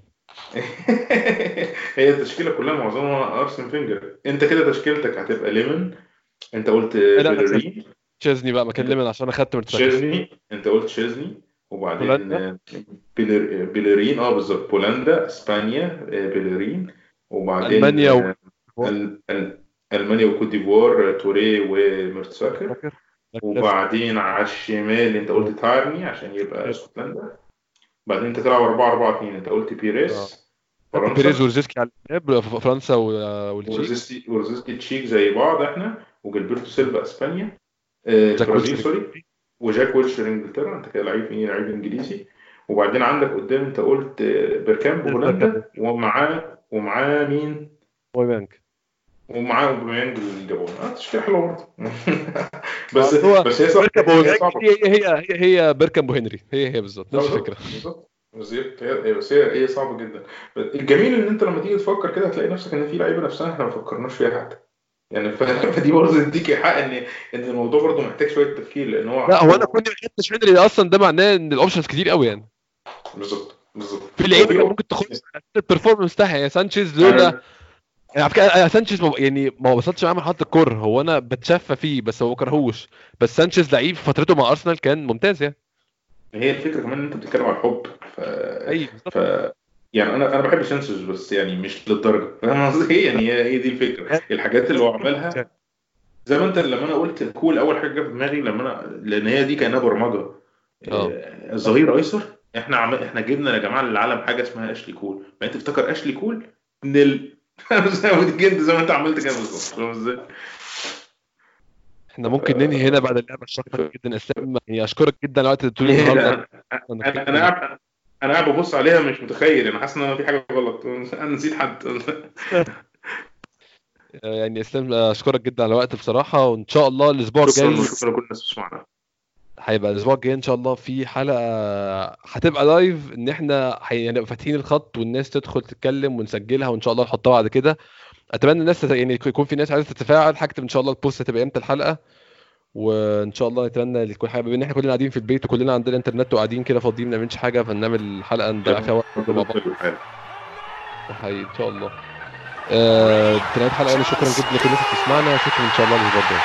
<laughs> هي التشكيلة كلها معظمها أرسن فينجر. أنت كده تشكيلتك هتبقى ليمان. أنت قلت لا، بيلرين تشيزني بقى مكان ليمان عشان اخدت مرتساكر تشيزني؟ أنت قلت تشيزني؟ وبعدين. آه، بيلر... بيلرين آه بالظبط. بولندا إسبانيا آه، بيلرين. وبعدين ألمانيا و- آه، ال... ال... ألمانيا وكوت ديفوار آه، توريه ومرتساكر وبعدين على الشمال أنت قلت تايرني عشان يبقى اسكتلندا. بعدين أنت تلعب 4 4 2 أنت قلت آه. بيريس بيريس فرنسا روزيسكي على ف- فرنسا و- والتشيك. روزيسكي روزيسكي تشيك زي بعض إحنا. وجيلبرتو سيلفا إسبانيا. آه، البرازيل ويلشر sorry. وجاك ويلشر انجلترا. انت كده لعيب إيه لعيب انجليزي. وبعدين عندك قدام انت قلت آه، بيركامب هولندا. ومعاه ومعاه مين؟ أوباميانج ومعاه أوباميانج الجابون آه تشكيله حلوة برضه. <laughs> بس هو بس هي صعبة. هي هي هي هي بيركامب وهنري. هي هي بالظبط. نفس الفكرة. بالظبط. بالظبط هي هي- بس هي هي صعبة جدا. الجميل إن أنت لما تيجي تفكر كده هتلاقي نفسك إن في لعيبة نفسها إحنا ما فكرناش فيها حتى. يعني ف- <laughs> فدي برضه تديك حق ان إن الموضوع برضه محتاج شوية تفكير لأن هو لا هو أنا كوني ما خدتش هنري أصلا ده معناه إن ال options كتير قوي يعني. بالظبط بالظبط. في لعيبة كان ممكن تخش ال performance بتاعها. يعني سانشيز لولا أنا- يعني على فكرة سانشيز يعني ما وصلتش معاه مرحله الكره هو أنا بتشفى فيه بس هو ما كرهوش. بس سانشيز لعيب فترته مع أرسنال كان ممتاز يعني. هي الفكرة كمان إن أنت بتتكلم على الحب. ف اي بالظبط. ف يعني أنا أنا بحب سانشيز بس يعني مش للدرجة. فاهم قصدي؟ إيه؟ <laughs> يعني هي دي الفكرة. الحاجات اللي هو عملها زي ما انت لما أنا قلت كول أول حاجة جت في دماغي لما أنا لأن هي دي كانها برمجة. آه. آه، الظهير أيسر. إحنا عم... إحنا جبنا يا جماعة للعالم حاجة اسمها اشلي كول فانت تفتكر اشلي كول نل. <laughs> انت زي ما أنت عملت كده بالظبط. فاهم إزاي إحنا ممكن ننهي هنا بعد اللعبة. الشاقه جدا اسلام يعني أشكرك جدا على وقت طول <laughs> ليه النهارده. ده؟ أنا أنا قاعد ببص عليها مش متخيل أنا حاسس ان أنا في حاجة غلط. <laughs> أنا نسيت حد. يعني إسلام أشكرك جدا على الوقت بصراحة وإن شاء الله الأسبوع شكرا الجاي وشكرا لكل الناس بتسمعنا. هيبقى الأسبوع الجاي إن شاء الله في حلقة هتبقى لايف إن إحنا هنبقى فاتحين الخط والناس تدخل تتكلم ونسجلها وإن شاء الله نحطها بعد كده. أتمنى الناس يعني يكون في ناس عايزة تتفاعل هكتب إن شاء الله البوست هتبقى إمتى الحلقة؟ وإن شاء الله نتمنى لكل حاجة بما إن إحنا كلنا قاعدين في البيت وكلنا عندنا إنترنت وقاعدين كده فاضيين ما بنعملش حاجة فنعمل حلقة نضيع فيها وقت مع بعض حقيقي إن شاء الله. آه، في نهايه الحلقة يعني شكرا جدا لكل الناس اللي بتسمعنا شكرا إن شاء الله الأسبوع